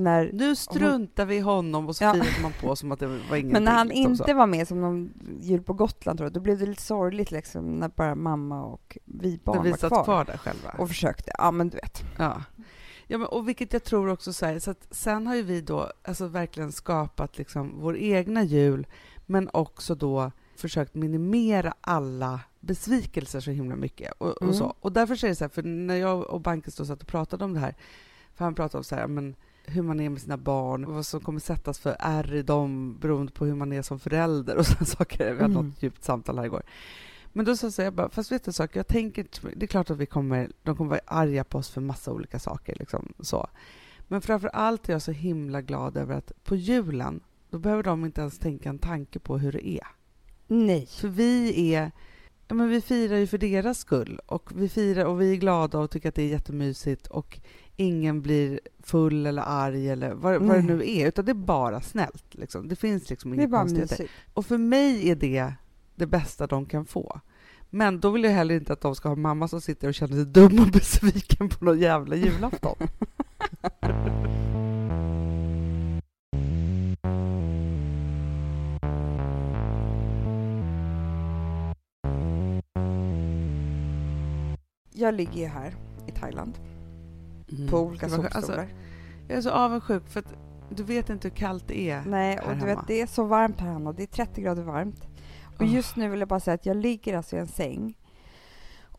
Speaker 2: när,
Speaker 1: Nu struntar vi i honom och så
Speaker 2: Ja.
Speaker 1: firade man på som att det var ingenting.
Speaker 2: men när han
Speaker 1: liksom
Speaker 2: inte
Speaker 1: så.
Speaker 2: var med, som någon jul på Gotland tror jag, då blev det lite sorgligt liksom, när bara mamma och vi
Speaker 1: När
Speaker 2: barn
Speaker 1: vi
Speaker 2: var
Speaker 1: satt
Speaker 2: kvar.
Speaker 1: kvar där själva.
Speaker 2: Och försökte, ja men du vet.
Speaker 1: Ja. Ja, men, och vilket jag tror också så här, så att sen har ju vi då alltså verkligen skapat liksom vår egna jul, men också då försökt minimera alla besvikelser så himla mycket. Och, och
Speaker 2: Mm.
Speaker 1: så. och därför är det så här, för när jag och Bankes då satt och pratade om det här, för han pratade om så här, men hur man är med sina barn, och vad som kommer sättas för ärr i dem beroende på hur man är som förälder och sådana saker. Vi hade
Speaker 2: Mm.
Speaker 1: något djupt samtal här igår. Men då sa jag bara, fast vet du en sak, jag tänker det är klart att vi kommer, de kommer vara arga på oss för massa olika saker. Liksom, så. Men framför allt är jag så himla glad över att på julen, då behöver de inte ens tänka en tanke på hur det är.
Speaker 2: Nej.
Speaker 1: För vi är, ja men vi firar ju för deras skull och vi firar och vi är glada och tycker att det är jättemysigt och ingen blir full eller arg eller vad, vad det nu är, utan det är bara snällt. Liksom. Det finns liksom inga konstigheter. Och för mig är det det bästa de kan få. Men då vill jag heller inte att de ska ha mamma som sitter och känner sig dum och besviken på någon jävla julafton.
Speaker 2: Jag ligger ju här i Thailand
Speaker 1: Mm.
Speaker 2: på olika
Speaker 1: Det var-
Speaker 2: solstolar.
Speaker 1: Alltså, jag är så avundsjuk för att du vet inte hur kallt det är.
Speaker 2: Nej, och du
Speaker 1: hemma.
Speaker 2: vet, det är så varmt här Hanna. Det är 30 grader varmt. Och
Speaker 1: Åh.
Speaker 2: just nu vill jag bara säga att jag ligger alltså i en säng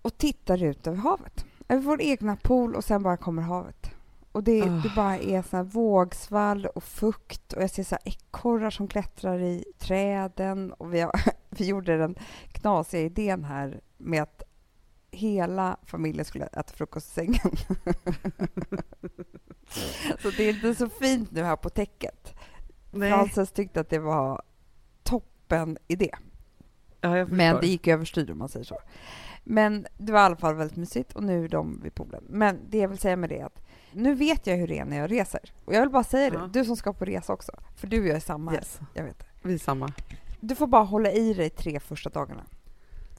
Speaker 2: och tittar ut över havet. Över vår egna pool och sen bara kommer havet. Och det,
Speaker 1: Åh.
Speaker 2: det bara är sån här vågsvall och fukt och jag ser så här ekorrar som klättrar i träden och vi, har, vi gjorde den knasiga idén här med att hela familjen skulle äta frukost i sängen. så det är inte så fint nu här på täcket. Frances tyckte att det var toppen idé.
Speaker 1: ja,
Speaker 2: Men det gick överstyr om man säger så. Men det var i alla fall väldigt mysigt och nu är de vid poolen. Men det jag vill säga med det är att nu vet jag hur det är när jag reser. Och jag vill bara säga det,
Speaker 1: Ja.
Speaker 2: du som ska på resa också, för du och jag är samma.
Speaker 1: Yes,
Speaker 2: Jag vet det.
Speaker 1: vi är samma.
Speaker 2: Du får bara hålla i dig tre första dagarna.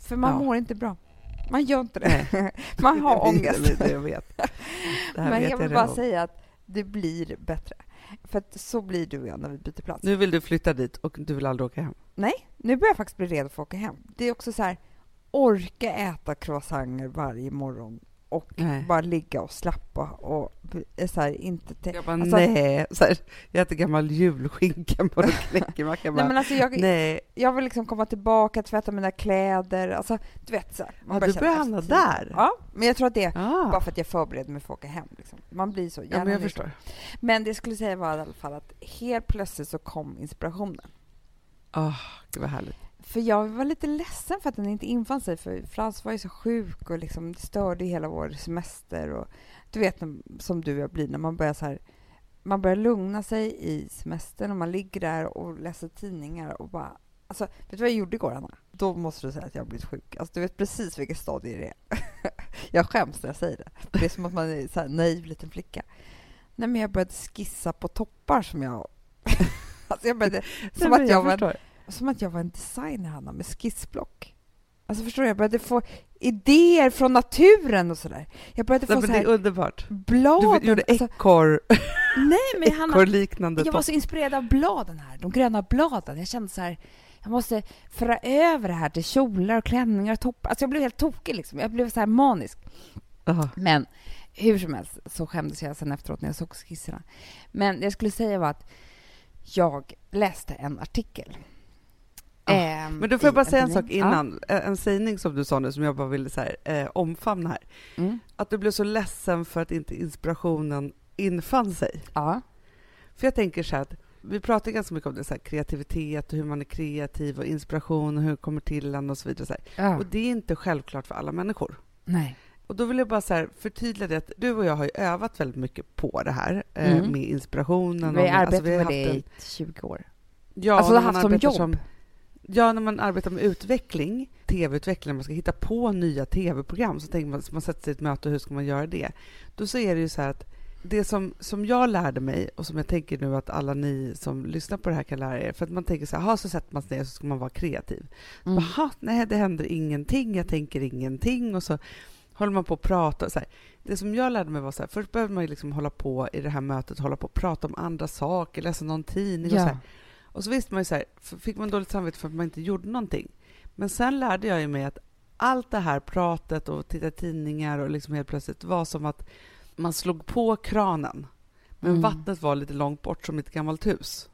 Speaker 2: För man
Speaker 1: Ja.
Speaker 2: mår inte bra. Man gör inte det. man har
Speaker 1: Jag vet,
Speaker 2: ångest.
Speaker 1: Jag vet, jag vet. Här
Speaker 2: Men
Speaker 1: vet
Speaker 2: jag vill
Speaker 1: redan
Speaker 2: bara
Speaker 1: om.
Speaker 2: säga att det blir bättre. För så blir du och jag när vi byter plats.
Speaker 1: Nu vill du flytta dit och du vill aldrig åka hem.
Speaker 2: Nej, nu börjar jag faktiskt bli redo för att åka hem. Det är också så här, orka äta croissanter varje morgon och
Speaker 1: Nej.
Speaker 2: bara ligga och slappa och bli- så här, inte... Te-
Speaker 1: Jag bara,
Speaker 2: Alltså-
Speaker 1: nej. Så här, jag äter gammal julskinka på en knäckemacka. Jag
Speaker 2: Nej, men alltså jag,
Speaker 1: nej.
Speaker 2: jag vill liksom komma tillbaka, tvätta mina kläder, alltså du vet så här, man
Speaker 1: Ja, du börjar hamna där.
Speaker 2: Ja, men jag tror att det är
Speaker 1: Ah.
Speaker 2: bara för att jag förbereder mig för att åka hem. Liksom. Man blir så
Speaker 1: Ja, men jag förstår.
Speaker 2: Men det jag skulle säga var i alla fall att helt plötsligt så kom inspirationen.
Speaker 1: Oh, gud vad härligt.
Speaker 2: För jag var lite ledsen för att den inte infann sig, för Frans var ju så sjuk och liksom det störde hela vår semester. Och du vet som du och jag blir när man börjar så här, man börjar lugna sig i semestern och man ligger där och läser tidningar och bara Alltså, vet du vad jag gjorde igår, Anna? Då måste du säga att jag har blivit sjuk. Alltså, du vet precis vilket stadie det är. jag skäms när jag säger det. Det är som att man är så här naiv liten flicka. Nej, men jag började skissa på toppar som jag... alltså, jag började... Som,
Speaker 1: Nej,
Speaker 2: att jag var en
Speaker 1: förstår.
Speaker 2: Som att jag var en designer, Hanna, med skissblock. Alltså förstår du, jag började få idéer från naturen och sådär. Jag började
Speaker 1: Nej,
Speaker 2: få
Speaker 1: men
Speaker 2: så
Speaker 1: det
Speaker 2: här
Speaker 1: är underbart.
Speaker 2: bladen.
Speaker 1: Du gjorde
Speaker 2: alltså,
Speaker 1: ekorr,
Speaker 2: nej, men Hanna,
Speaker 1: ekorrliknande
Speaker 2: jag var så inspirerad av bladen här, de gröna bladen. Jag kände så här, jag måste föra över det här till kjolar och klänningar och toppar. Alltså jag blev helt tokig liksom. Jag blev så här manisk.
Speaker 1: Ah.
Speaker 2: Men hur som helst så skämdes jag sen efteråt när jag såg skisserna. Men det jag skulle säga var att jag läste en artikel.
Speaker 1: Ah,
Speaker 2: ehm,
Speaker 1: Men då får jag bara säga en sak innan. En en sägning som du sa nu som jag bara ville så här, eh, omfamna här.
Speaker 2: Ja. Mm.
Speaker 1: Att du blev så ledsen för att inte inspirationen infann sig.
Speaker 2: ja.
Speaker 1: För jag tänker så här att vi pratar ganska mycket om det, så här, kreativitet och hur man är kreativ och inspiration och hur det kommer till en och så vidare. Så.
Speaker 2: Ja.
Speaker 1: Och det är inte självklart för alla människor.
Speaker 2: Nej.
Speaker 1: Och då vill jag bara så här förtydliga det att du och jag har ju övat väldigt mycket på det här eh,
Speaker 2: Mm.
Speaker 1: med inspirationen.
Speaker 2: Vi har
Speaker 1: med,
Speaker 2: arbetat
Speaker 1: alltså,
Speaker 2: med det i 20 år.
Speaker 1: Ja,
Speaker 2: alltså, har haft som jobb.
Speaker 1: Ja, när man arbetar med utveckling, tv-utveckling, när man ska hitta på nya tv-program, så tänker man, så man sätter sig i ett möte, hur ska man göra det? Då så är det ju så här att det som, som jag lärde mig och som jag tänker nu att alla ni som lyssnar på det här kan lära er, för att man tänker så här, "Ha, så sätter man sig ner så ska man vara kreativ.
Speaker 2: Mm.
Speaker 1: Jaha, nej, det händer ingenting, jag tänker ingenting och så håller man på att prata. Så här. Det som jag lärde mig var så här, först behövde man ju liksom hålla på i det här mötet, hålla på och prata om andra saker, läsa någon tidning och så
Speaker 2: Ja.
Speaker 1: här. Och så visste man ju så här, fick man dåligt samvete för att man inte gjorde någonting. Men sen lärde jag ju mig att allt det här pratet och titta tidningar och liksom helt plötsligt var som att man slog på kranen, men
Speaker 2: Mm.
Speaker 1: vattnet var lite långt bort som ett gammalt hus.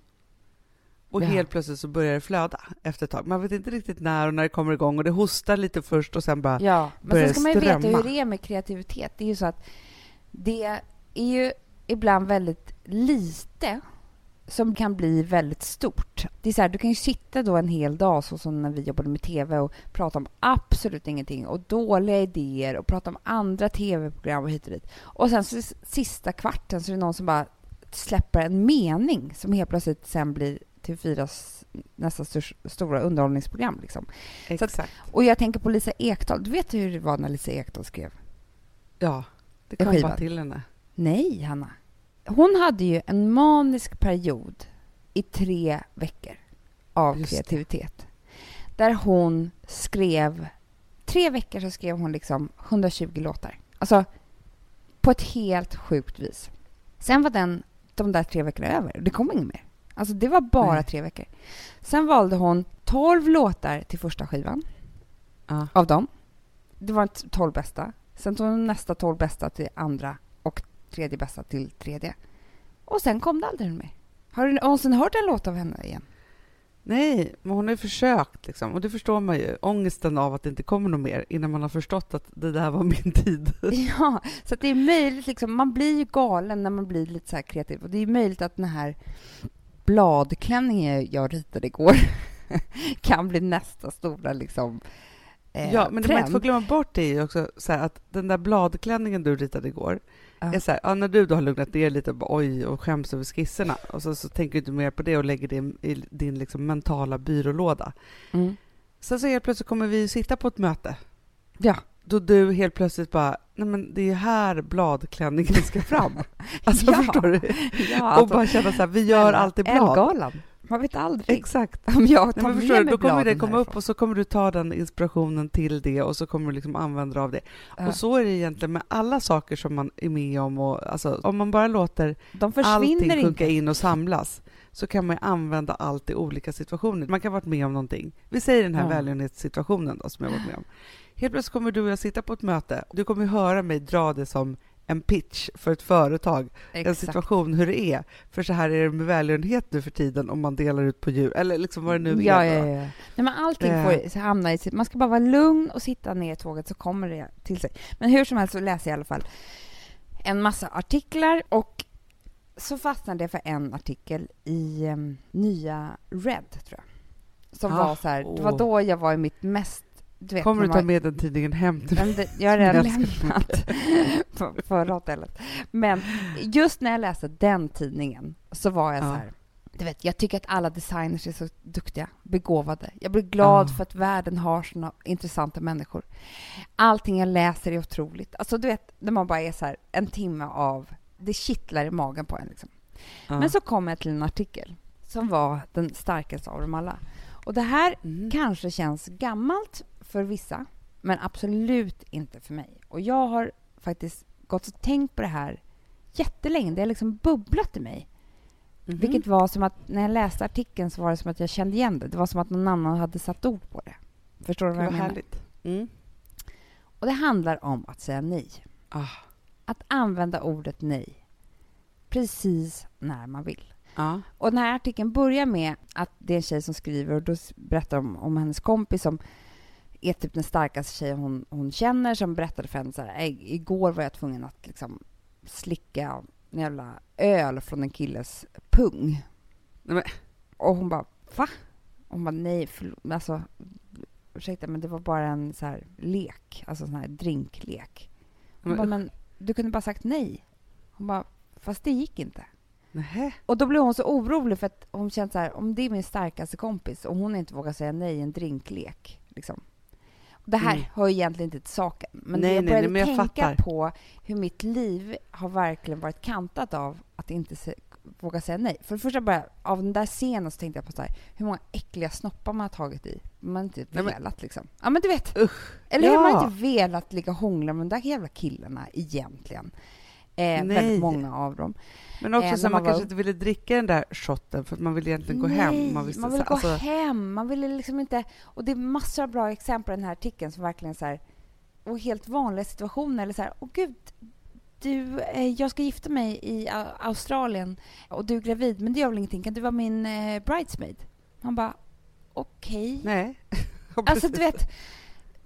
Speaker 1: Och
Speaker 2: Ja.
Speaker 1: helt plötsligt så börjar det flöda efter ett tag. Man vet inte riktigt när och när det kommer igång och det hostar lite först och sen bara...
Speaker 2: Ja, men sen ska man ju veta hur det är med kreativitet. Det är ju så att det är ju ibland väldigt lite som kan bli väldigt stort. Det är så här, du kan ju sitta då en hel dag, så som när vi jobbade med tv och prata om absolut ingenting och dåliga idéer och prata om andra tv-program och hit och dit. Och sen så sista kvarten så är det någon som bara släpper en mening som helt plötsligt sen blir TV4s nästa stors- stora underhållningsprogram. Liksom. att-
Speaker 1: Exakt.
Speaker 2: Och jag tänker på Lisa Ekdahl. Du vet hur det var när Lisa Ekdahl skrev?
Speaker 1: Ja, det kom bara till henne.
Speaker 2: Nej, Hanna. Hon hade ju en manisk period i tre veckor av
Speaker 1: Just
Speaker 2: kreativitet. Där hon skrev... Tre veckor så skrev hon liksom 120 låtar. Alltså, på ett helt sjukt vis. Sen var den, de där tre veckorna över. Det kom inget mer. Alltså, det var bara
Speaker 1: Nej.
Speaker 2: tre veckor. Sen valde hon 12 låtar till första skivan
Speaker 1: Ja.
Speaker 2: av dem. Det var t- 12 bästa. Sen tog hon nästa 12 bästa till andra tredje bästa till tredje. Och sen kom det aldrig mer. Har du någonsin hört en låt av henne igen?
Speaker 1: Nej, men hon har ju försökt. Liksom. Och det förstår man ju. Ångesten av att det inte kommer något mer innan man har förstått att det där var min tid.
Speaker 2: Ja, så det är möjligt. Liksom, man blir ju galen när man blir lite så här kreativ. Och det är möjligt att den här bladklänningen jag ritade igår kan bli nästa stora liksom, eh,
Speaker 1: ja, men det man inte
Speaker 2: trend.
Speaker 1: får glömma bort det är ju också så här att den där bladklänningen du ritade igår,
Speaker 2: Ja.
Speaker 1: är så här, ja, när du då har lugnat ner lite, bara, oj, och skäms över skisserna, och så, så tänker du inte mer på det och lägger det i din liksom, mentala byrålåda.
Speaker 2: Mm.
Speaker 1: Sen så helt plötsligt kommer vi sitta på ett möte,
Speaker 2: Ja.
Speaker 1: då du helt plötsligt bara, nej men det är här bladklänningen ska fram. Alltså
Speaker 2: Ja.
Speaker 1: förstår du?
Speaker 2: ja
Speaker 1: och
Speaker 2: alltså,
Speaker 1: bara känna så här, vi gör alltid blad.
Speaker 2: Elgalan. Man vet aldrig.
Speaker 1: Exakt.
Speaker 2: Om jag
Speaker 1: Nej,
Speaker 2: tar
Speaker 1: men
Speaker 2: med
Speaker 1: förstår
Speaker 2: mig
Speaker 1: då kommer det komma
Speaker 2: härifrån.
Speaker 1: upp och så kommer du ta den inspirationen till det och så kommer du liksom använda dig av det.
Speaker 2: Ja.
Speaker 1: Och så är det egentligen med alla saker som man är med om. Och, alltså, om man bara låter allting sjunka
Speaker 2: inte.
Speaker 1: in och samlas så kan man ju använda allt i olika situationer. Man kan ha varit med om någonting. Vi säger den här
Speaker 2: Ja.
Speaker 1: välgörenhetssituationen då, som jag varit med om. Helt plötsligt kommer du och jag sitta på ett möte. Du kommer höra mig dra det som en pitch för ett företag, en
Speaker 2: Exakt.
Speaker 1: situation, hur det är. För så här är det med välgörenhet nu för tiden om man delar ut på djur, eller liksom vad det nu
Speaker 2: ja,
Speaker 1: är.
Speaker 2: ja,
Speaker 1: då.
Speaker 2: ja. Nej, men allting
Speaker 1: Eh.
Speaker 2: får hamna i sitt... Man ska bara vara lugn och sitta ner i tåget så kommer det till sig. Men hur som helst så läser jag i alla fall en massa artiklar och så fastnade jag för en artikel i em, nya Red, tror jag. Som
Speaker 1: Ah,
Speaker 2: var så här, det var då jag var i mitt mest... Du vet,
Speaker 1: Kommer du ta med den tidningen hem till
Speaker 2: det, jag har redan lämnat på förra hotellet. Men just när jag läste den tidningen så var jag
Speaker 1: Ja.
Speaker 2: så här... Du vet, jag tycker att alla designers är så duktiga, begåvade. Jag blir glad
Speaker 1: Ja.
Speaker 2: för att världen har såna intressanta människor. Allting jag läser är otroligt. Alltså, du vet, när man bara är så här en timme av... Det kittlar i magen på en. Liksom.
Speaker 1: Ja.
Speaker 2: Men så kom jag till en artikel som var den starkaste av dem alla. Och det här
Speaker 1: Mm.
Speaker 2: kanske känns gammalt för vissa, men absolut inte för mig. Och jag har faktiskt gått och tänkt på det här jättelänge. Det har liksom bubblat i mig.
Speaker 1: Mhm.
Speaker 2: Vilket var som att när jag läste artikeln så var det som att jag kände igen det. Det var som att någon annan hade satt ord på det. Förstår du vad jag menar?
Speaker 1: härligt. Mm.
Speaker 2: Och det handlar om att säga nej.
Speaker 1: Ah.
Speaker 2: Att använda ordet nej precis när man vill.
Speaker 1: Ja.
Speaker 2: Och den här artikeln börjar med att det är en tjej som skriver och då berättar de om hennes kompis som är typ den starkaste tjejen hon, hon känner som berättade för henne så här, "Ey, igår var jag tvungen att liksom slicka en jävla öl från en killes pung. Och hon bara, va? Hon bara, nej, förlåt. Alltså, ursäkta, men det var bara en så här lek. Alltså sån här drinklek. Hon
Speaker 1: Men-
Speaker 2: bara, men du kunde bara sagt nej. Hon bara, fast det gick inte.
Speaker 1: nähä.
Speaker 2: Och då blev hon så orolig för att hon kände så här, om det är min starkaste kompis och hon inte vågar säga nej i en drinklek. Liksom. Det här
Speaker 1: Mm.
Speaker 2: hör egentligen inte till saken, men
Speaker 1: Nej,
Speaker 2: jag
Speaker 1: nej,
Speaker 2: började
Speaker 1: nej, men jag
Speaker 2: tänka
Speaker 1: fattar.
Speaker 2: på hur mitt liv har verkligen varit kantat av att inte se, våga säga nej. För det första bara, av den där scenen så tänkte jag på så här, hur många äckliga snoppar man har tagit i. Man inte
Speaker 1: Nej, men-
Speaker 2: velat liksom. Ja men du vet.
Speaker 1: Usch.
Speaker 2: Eller hur
Speaker 1: Ja.
Speaker 2: man inte velat ligga och hångla med de där jävla killarna egentligen. Eh,
Speaker 1: Nej.
Speaker 2: väldigt många av dem.
Speaker 1: Men också
Speaker 2: Eh,
Speaker 1: så man,
Speaker 2: man var-
Speaker 1: kanske inte ville dricka den där shotten för man ville egentligen gå hem.
Speaker 2: Nej,
Speaker 1: Man, visste
Speaker 2: man
Speaker 1: så-
Speaker 2: vill gå
Speaker 1: alltså,
Speaker 2: hem. Man ville liksom inte... Och det är massor av bra exempel i den här artikeln som verkligen så här... Och helt vanliga situationer. Eller så här, åh gud, du, eh, jag ska gifta mig i Au- Australien och du är gravid, men det gör väl ingenting. Kan du vara min eh, bridesmaid? Man bara, okej.
Speaker 1: Nej. Ja,
Speaker 2: Alltså, du vet,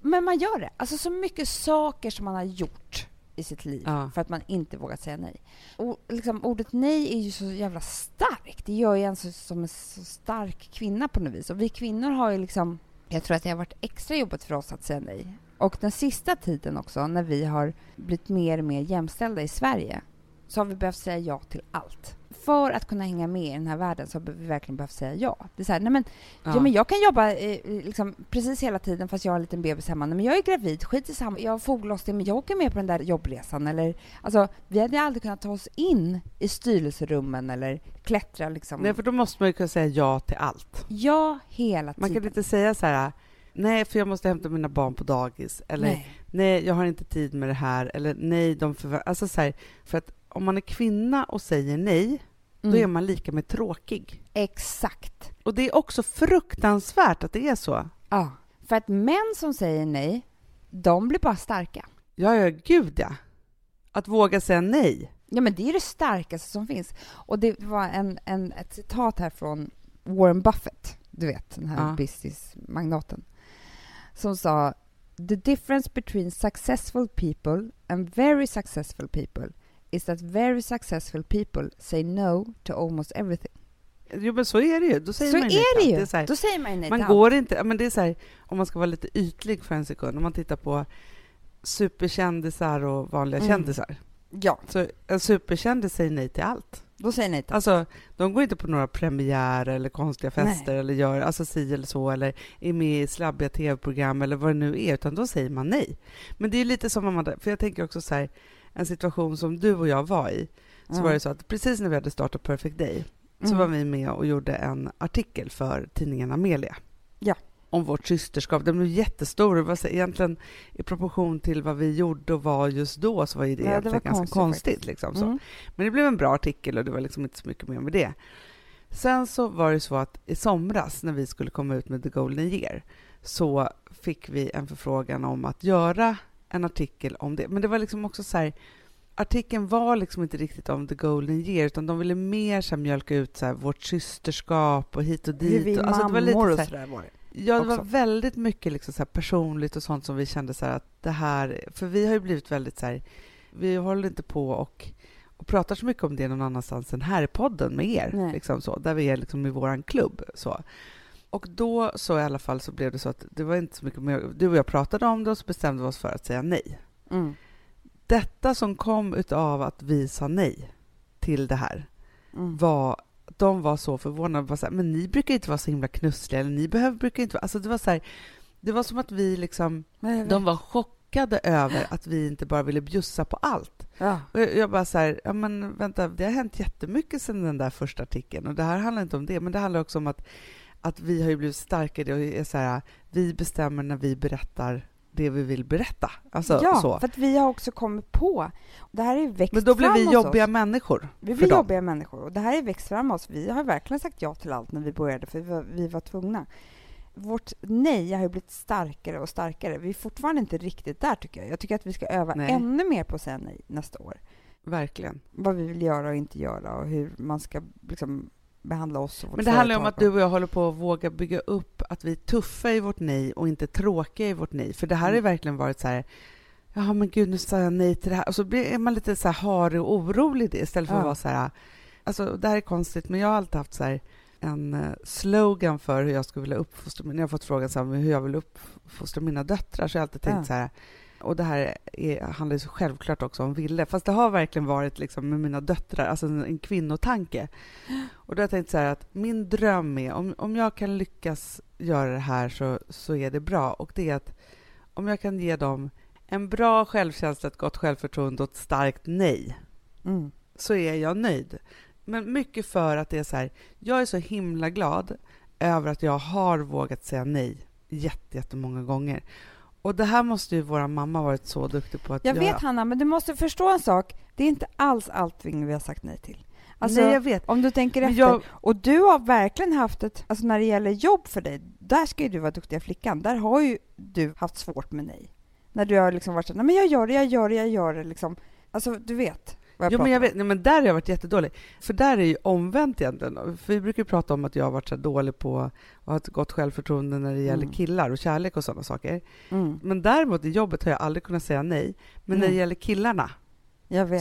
Speaker 2: men man gör det. Alltså så mycket saker som man har gjort i sitt liv
Speaker 1: Ja.
Speaker 2: för att man inte vågat säga nej. Och liksom, ordet nej är ju så jävla starkt. Det gör ju en så, som en så stark kvinna på något vis. Och vi kvinnor har ju liksom... Jag tror att det har varit extra jobbigt för oss att säga nej. Och den sista tiden också, när vi har blivit mer och mer jämställda i Sverige, så har vi behövt säga ja till allt. För att kunna hänga med i den här världen så har vi verkligen behövt säga ja. Det är så här, nej men Ja. men jag kan jobba eh, liksom, precis hela tiden fast jag har en liten bebis hemma. Nej, men jag är gravid, skit i samma. Jag har foglossning, men jag åker med på den där jobbresan. Eller, alltså, vi hade aldrig kunnat ta oss in i styrelserummen eller klättra liksom.
Speaker 1: Nej, för då måste man ju kunna säga ja till allt.
Speaker 2: Ja, hela
Speaker 1: Man
Speaker 2: tiden.
Speaker 1: kan inte säga så här, nej, för jag måste hämta mina barn på dagis. Eller nej,
Speaker 2: Nej.
Speaker 1: jag har inte tid med det här. Eller nej, de förvä- Alltså så här, för att om man är kvinna och säger nej, då
Speaker 2: Mm.
Speaker 1: är man lika med tråkig.
Speaker 2: Exakt.
Speaker 1: Och det är också fruktansvärt att det är så.
Speaker 2: Ja. För att män som säger nej, de blir bara starka.
Speaker 1: Ja, ja, gud ja. Att våga säga nej.
Speaker 2: Ja, men det är det starkaste som finns. Och det var en, en, ett citat här från Warren Buffett, du vet, den här
Speaker 1: Ja.
Speaker 2: businessmagnaten, som sa The difference between successful people and very successful people is that very successful people say no to almost everything.
Speaker 1: Jo, men så är det ju. Då säger
Speaker 2: Så
Speaker 1: man nej
Speaker 2: är det ju!
Speaker 1: är så här,
Speaker 2: Då säger man nej
Speaker 1: man går inte... Men det är så här, om man ska vara lite ytlig för en sekund, om man tittar på superkändisar och vanliga
Speaker 2: Mm.
Speaker 1: kändisar.
Speaker 2: Ja,
Speaker 1: Så en superkändis säger nej till allt.
Speaker 2: då säger nej till
Speaker 1: Alltså, de går inte på några premiärer eller konstiga fester eller gör alltså si eller så eller är med i slabbiga tv-program eller vad det nu är, utan då säger man nej. Men det är lite som om man, för jag tänker också så här, en situation som du och jag var i, så
Speaker 2: Mm.
Speaker 1: var det så att precis när vi hade startat Perfect Day, så
Speaker 2: Mm.
Speaker 1: var vi med och gjorde en artikel för tidningen Amelia.
Speaker 2: Ja.
Speaker 1: Om vårt systerskap. Den blev jättestor. Det var så egentligen i proportion till vad vi gjorde och var just då så var ju det
Speaker 2: Ja, det
Speaker 1: egentligen
Speaker 2: var
Speaker 1: ganska
Speaker 2: konstigt
Speaker 1: konstigt. liksom, så.
Speaker 2: Mm.
Speaker 1: Men det blev en bra artikel och det var liksom inte så mycket mer med det. Sen så var det så att i somras när vi skulle komma ut med The Golden Year så fick vi en förfrågan om att göra en artikel om det. Men det var liksom också så här, artikeln var liksom inte riktigt om The Golden Year utan de ville mer så här mjölka ut så här, vårt systerskap och hit och dit.
Speaker 2: Hur vi
Speaker 1: och, alltså, det var lite så
Speaker 2: och
Speaker 1: här-
Speaker 2: sådär var det.
Speaker 1: Ja, det var
Speaker 2: också.
Speaker 1: väldigt mycket liksom så personligt och sånt som vi kände så här att det här... För vi har ju blivit väldigt så här... Vi håller inte på och, och pratar så mycket om det någon annanstans än här i podden med er, liksom så, där vi är liksom i våran klubb. Så. Och då så i alla fall så blev det så att det var inte så mycket mer... Du och jag pratade om det och så bestämde vi oss för att säga nej.
Speaker 2: Mm.
Speaker 1: Detta som kom utav att vi sa nej till det här
Speaker 2: Mm.
Speaker 1: var de var så förvånade. Bara så här, men ni brukar inte vara så himla knussliga. Eller ni behöver, brukar inte vara... Alltså det var så här, det var som att vi liksom... De var chockade över att vi inte bara ville bjussa på allt.
Speaker 2: Ja.
Speaker 1: Och jag, jag bara så här, ja men vänta, det har hänt jättemycket sedan den där första artikeln. Och det här handlar inte om det, men det handlar också om att, att vi har ju blivit starkare och är så här, vi bestämmer när vi berättar det vi vill berätta. Alltså,
Speaker 2: ja,
Speaker 1: så.
Speaker 2: för att vi har också kommit på... Det här är växt
Speaker 1: Men då blir vi jobbiga
Speaker 2: oss.
Speaker 1: människor.
Speaker 2: Vi blir
Speaker 1: dem.
Speaker 2: jobbiga människor och det här är växt fram oss. Vi har verkligen sagt ja till allt när vi började för vi var, vi var tvungna. Vårt nej har ju blivit starkare och starkare. Vi är fortfarande inte riktigt där tycker jag. Jag tycker att vi ska öva
Speaker 1: Nej.
Speaker 2: ännu mer på att säga nej nästa år.
Speaker 1: Verkligen.
Speaker 2: Vad vi vill göra och inte göra och hur man ska liksom behandla oss och vårt
Speaker 1: Men det handlar om att du och jag håller på att våga bygga upp att vi är tuffa i vårt nej och inte tråkiga i vårt nej. För det här har ju
Speaker 2: Mm.
Speaker 1: verkligen varit så här, ja men gud nu sa jag nej till det här. Och så blir är man lite så här harig och orolig det istället för
Speaker 2: Ja.
Speaker 1: att vara så här, alltså det här är konstigt men jag har alltid haft så här, en eh, slogan för hur jag skulle vilja uppfostra mina... Jag har fått frågan så här, hur jag vill uppfostra mina döttrar, så jag har alltid tänkt
Speaker 2: Ja.
Speaker 1: så här... Och det här är, handlar ju så självklart också om Ville, fast det har verkligen varit liksom med mina döttrar, alltså en, en kvinnotanke. Och då har jag tänkt så här att min dröm är, om, om jag kan lyckas göra det här så, så är det bra. Och det är att om jag kan ge dem en bra självkänsla, ett gott självförtroende och ett starkt nej,
Speaker 2: Mm.
Speaker 1: så är jag nöjd. Men mycket för att det är så här, jag är så himla glad över att jag har vågat säga nej jätte, jättemånga gånger. Och det här måste ju vår mamma varit så duktig på att
Speaker 2: Jag
Speaker 1: göra.
Speaker 2: vet Hanna, men du måste förstå en sak. Det är inte alls allting vi har sagt nej till. Alltså,
Speaker 1: Nej, jag vet.
Speaker 2: om du tänker efter.
Speaker 1: jag-
Speaker 2: Och du har verkligen haft ett, alltså när det gäller jobb för dig, där ska ju du vara duktiga flickan. Där har ju du haft svårt med nej. När du har liksom varit så nej men jag gör det, jag gör det, jag gör det liksom. Alltså du vet jag
Speaker 1: Jo, men jag vet, nej, men där har jag varit jättedålig. För där är ju omvänt egentligen. För vi brukar prata om att jag har varit så dålig på att ha ett gott självförtroende när det gäller
Speaker 2: Mm.
Speaker 1: killar och kärlek och sådana saker.
Speaker 2: Mm,
Speaker 1: Men däremot i jobbet har jag aldrig kunnat säga nej. Men när det
Speaker 2: Mm.
Speaker 1: gäller killarna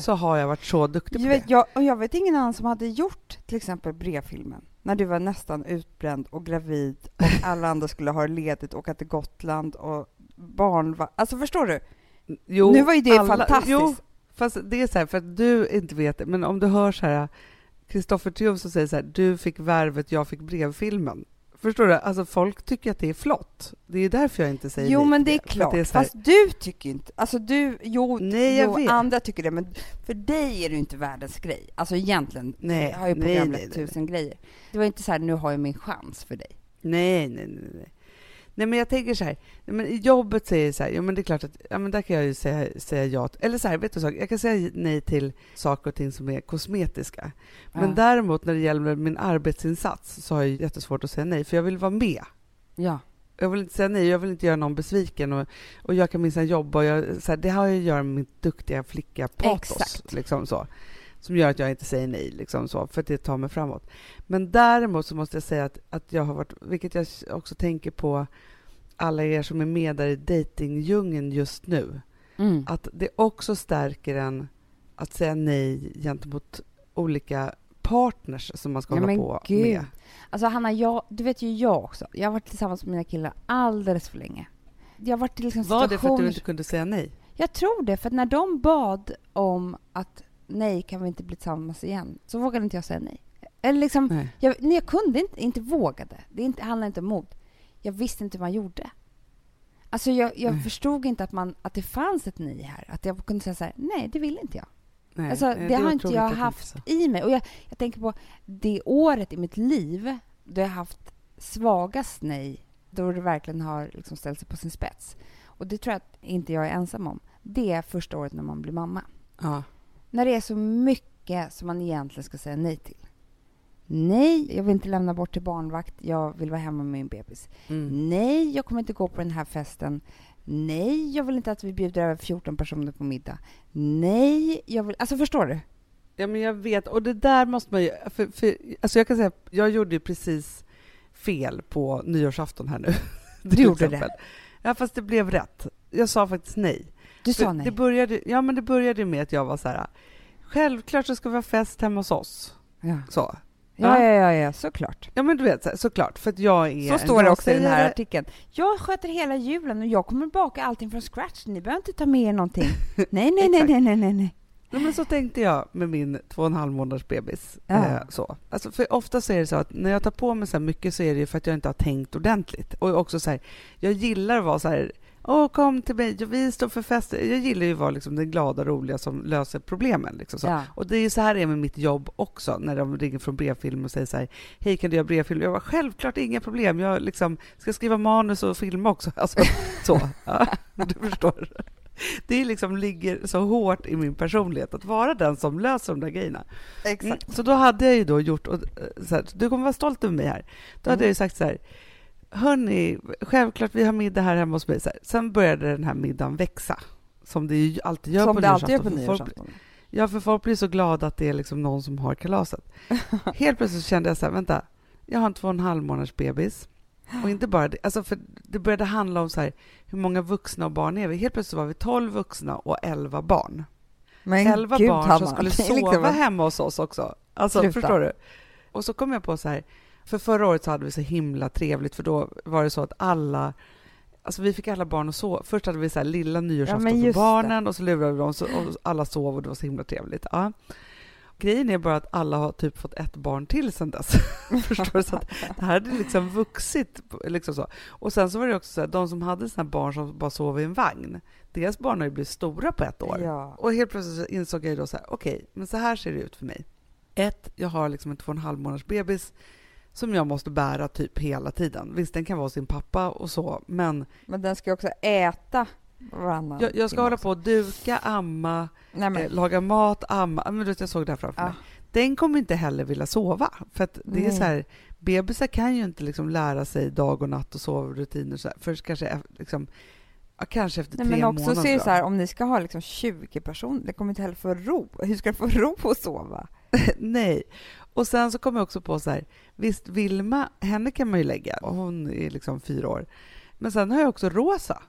Speaker 1: så har jag varit så duktig på
Speaker 2: Jag vet,
Speaker 1: det.
Speaker 2: jag, och jag vet ingen annan som hade gjort till exempel brevfilmen. När du var nästan utbränd och gravid och alla andra skulle ha ledigt, åka till Gotland och barn var, Alltså förstår du?
Speaker 1: Jo,
Speaker 2: nu var ju det
Speaker 1: alla-
Speaker 2: fantastiskt.
Speaker 1: Jo, fast det är så här, för att du inte vet det, men om du hör så här, Kristoffer Triumf som säger så här, du fick värvet, jag fick brevfilmen. Förstår du? Alltså folk tycker att det är flott. Det är därför jag inte säger
Speaker 2: Jo, men det är klart.
Speaker 1: det är
Speaker 2: Fast du tycker inte... Alltså du... Jo,
Speaker 1: Nej, jag
Speaker 2: jo
Speaker 1: vet.
Speaker 2: andra tycker det, men för dig är det inte världens grej. Alltså egentligen
Speaker 1: Nej,
Speaker 2: jag har ju
Speaker 1: nej, nej.
Speaker 2: tusen grejer. Det var inte så här, nu har jag min chans för dig.
Speaker 1: nej, nej, nej, nej. Nej, men jag tänker så här, nej, men jobbet säger så här, ja men det är klart att, ja men där kan jag ju säga, säga ja. Eller så här, vet du sak, jag kan säga nej till saker och ting som är kosmetiska. Men
Speaker 2: Ja.
Speaker 1: däremot när det gäller min arbetsinsats så har jag jättesvårt att säga nej, för jag vill vara med.
Speaker 2: Ja.
Speaker 1: Jag vill inte säga nej, jag vill inte göra någon besviken och, och jag kan minsann jobba och jag, så här, det har ju att göra med mitt duktiga flicka patos.
Speaker 2: Exakt.
Speaker 1: Liksom så, som gör att jag inte säger nej, liksom så, för att det tar mig framåt. Men däremot så måste jag säga att, att jag har varit, vilket jag också tänker på alla er som är med där i dejtingdjungeln just nu,
Speaker 2: Mm.
Speaker 1: att det också stärker en att säga nej gentemot olika partners som man ska
Speaker 2: Ja,
Speaker 1: hålla
Speaker 2: men
Speaker 1: på
Speaker 2: gud.
Speaker 1: med.
Speaker 2: Alltså Hanna, jag, du vet ju jag också. Jag har varit tillsammans med mina killar alldeles för länge. Jag har varit i liksom
Speaker 1: Var det för att du
Speaker 2: situationer-
Speaker 1: inte kunde säga nej?
Speaker 2: Jag tror det, för när de bad om att nej, kan vi inte bli tillsammans igen, så vågade inte jag säga nej. Eller liksom,
Speaker 1: Nej.
Speaker 2: jag, nej, jag kunde inte, inte vågade. Det inte, handlar inte om mod. Jag visste inte hur man gjorde. Alltså jag, jag
Speaker 1: Nej.
Speaker 2: förstod inte att, man, att det fanns ett nej här. Att jag kunde säga så här, nej, det vill inte jag.
Speaker 1: Nej,
Speaker 2: Alltså, det
Speaker 1: är
Speaker 2: har inte jag haft i mig. Och jag, jag tänker på det året i mitt liv då jag haft svagast nej, då det verkligen har liksom ställt sig på sin spets. Och det tror jag att inte jag är ensam om. Det är första året när man blir mamma.
Speaker 1: Ja.
Speaker 2: När det är så mycket som man egentligen ska säga nej till. Nej, jag vill inte lämna bort till barnvakt. Jag vill vara hemma med min bebis.
Speaker 1: Mm.
Speaker 2: Nej, jag kommer inte gå på den här festen. Nej, jag vill inte att vi bjuder över 14 personer på middag. Nej, jag vill... Alltså förstår du?
Speaker 1: Ja, men jag vet. Och det där måste man ju... För, för, alltså jag kan säga, jag gjorde ju precis fel på nyårsafton här nu.
Speaker 2: Du gjorde det?
Speaker 1: Ja, fast det blev rätt. Jag sa faktiskt nej.
Speaker 2: Du
Speaker 1: För
Speaker 2: sa nej.
Speaker 1: Det började, ja, men det började med att jag var så här... Självklart så ska vi ha fest hemma hos oss.
Speaker 2: Ja.
Speaker 1: Så.
Speaker 2: Ja, ja, ja, ja, såklart.
Speaker 1: Ja, men du vet, såklart. För att jag är
Speaker 2: Så står det också i den här artikeln. Jag sköter hela julen och jag kommer baka allting från scratch. Ni behöver inte ta med er någonting. Nej, nej, nej, nej, nej, nej, nej.
Speaker 1: Nej, men så tänkte jag med min två och en halv månaders bebis.
Speaker 2: Ja.
Speaker 1: Eh, så. Alltså, för ofta så är det så att när jag tar på mig så mycket så är det ju för att jag inte har tänkt ordentligt. Och också så här, jag gillar att vara så här, åh kom till mig, vi står för fest. Jag gillar ju att vara liksom den glada, roliga som löser problemen. Liksom så.
Speaker 2: Ja.
Speaker 1: Och det är så här det är med mitt jobb också, när de ringer från brevfilm och säger så här, hej kan du göra brevfilm? Jag var självklart inga problem, jag liksom ska skriva manus och filma också. Alltså, så, ja, du förstår. Det liksom ligger så hårt i min personlighet att vara den som löser de där grejerna. Mm, så då hade jag ju då gjort, och, eh, så här, du kommer vara stolt över mig här, då hade
Speaker 2: Mm.
Speaker 1: jag ju sagt så här, hörni, självklart vi har middag här hemma hos mig. Sen började den här middagen växa, som det ju alltid gör
Speaker 2: Som
Speaker 1: på nyårsafton,
Speaker 2: nyårsafton.
Speaker 1: Ja, för folk blir så glada att det är liksom någon som har kalaset. Helt plötsligt kände jag så här, vänta, jag har en två och en halv månaders bebis. Och inte bara det, alltså för det började handla om så här, hur många vuxna och barn är vi? Helt plötsligt var vi 12 vuxna och 11 barn.
Speaker 2: Men
Speaker 1: 11
Speaker 2: gud,
Speaker 1: barn
Speaker 2: Hanna,
Speaker 1: som skulle sova
Speaker 2: liksom
Speaker 1: hemma hos oss också. Alltså,
Speaker 2: Sluta.
Speaker 1: förstår du? Och så kom jag på så här, För förra året så hade vi så himla trevligt för då var det så att alla Alltså vi fick alla barn att sova. Först hade vi så här lilla nyårsafton
Speaker 2: men
Speaker 1: för barnen och så lurade vi dem så, och alla sov och det var så himla trevligt. Ja. Grejen är bara att alla har typ fått ett barn till sen dess. Förstår du? Så att det här hade liksom vuxit. Liksom så. Och sen så var det också så här, de som hade såna barn som bara sov i en vagn, deras barn har ju blivit stora på ett år.
Speaker 2: Ja.
Speaker 1: Och helt plötsligt så insåg jag då så här, okej, men så här ser det ut för mig. Ett, jag har liksom en två och en halv månaders bebis som jag måste bära typ hela tiden. Visst, den kan vara sin pappa och så, men
Speaker 2: Men den ska ju också äta varannan
Speaker 1: jag, jag ska hålla
Speaker 2: också.
Speaker 1: på och duka, amma,
Speaker 2: Nej, men,
Speaker 1: eh, laga mat, amma. Men du vet, jag såg det här framför
Speaker 2: Ja.
Speaker 1: mig. Den kommer inte heller vilja sova. För att det är så här, bebisar kan ju inte liksom lära sig dag och natt och sovrutiner så här, först kanske, liksom, kanske efter
Speaker 2: Nej,
Speaker 1: tre
Speaker 2: men också
Speaker 1: månader. då.
Speaker 2: så här, om ni ska ha liksom 20 personer, det kommer inte heller få ro. Hur ska det få ro att sova?
Speaker 1: Nej. Och sen så kom jag också på så här, visst Vilma, henne kan man ju lägga, hon är liksom fyra år. Men sen har jag också Rosa,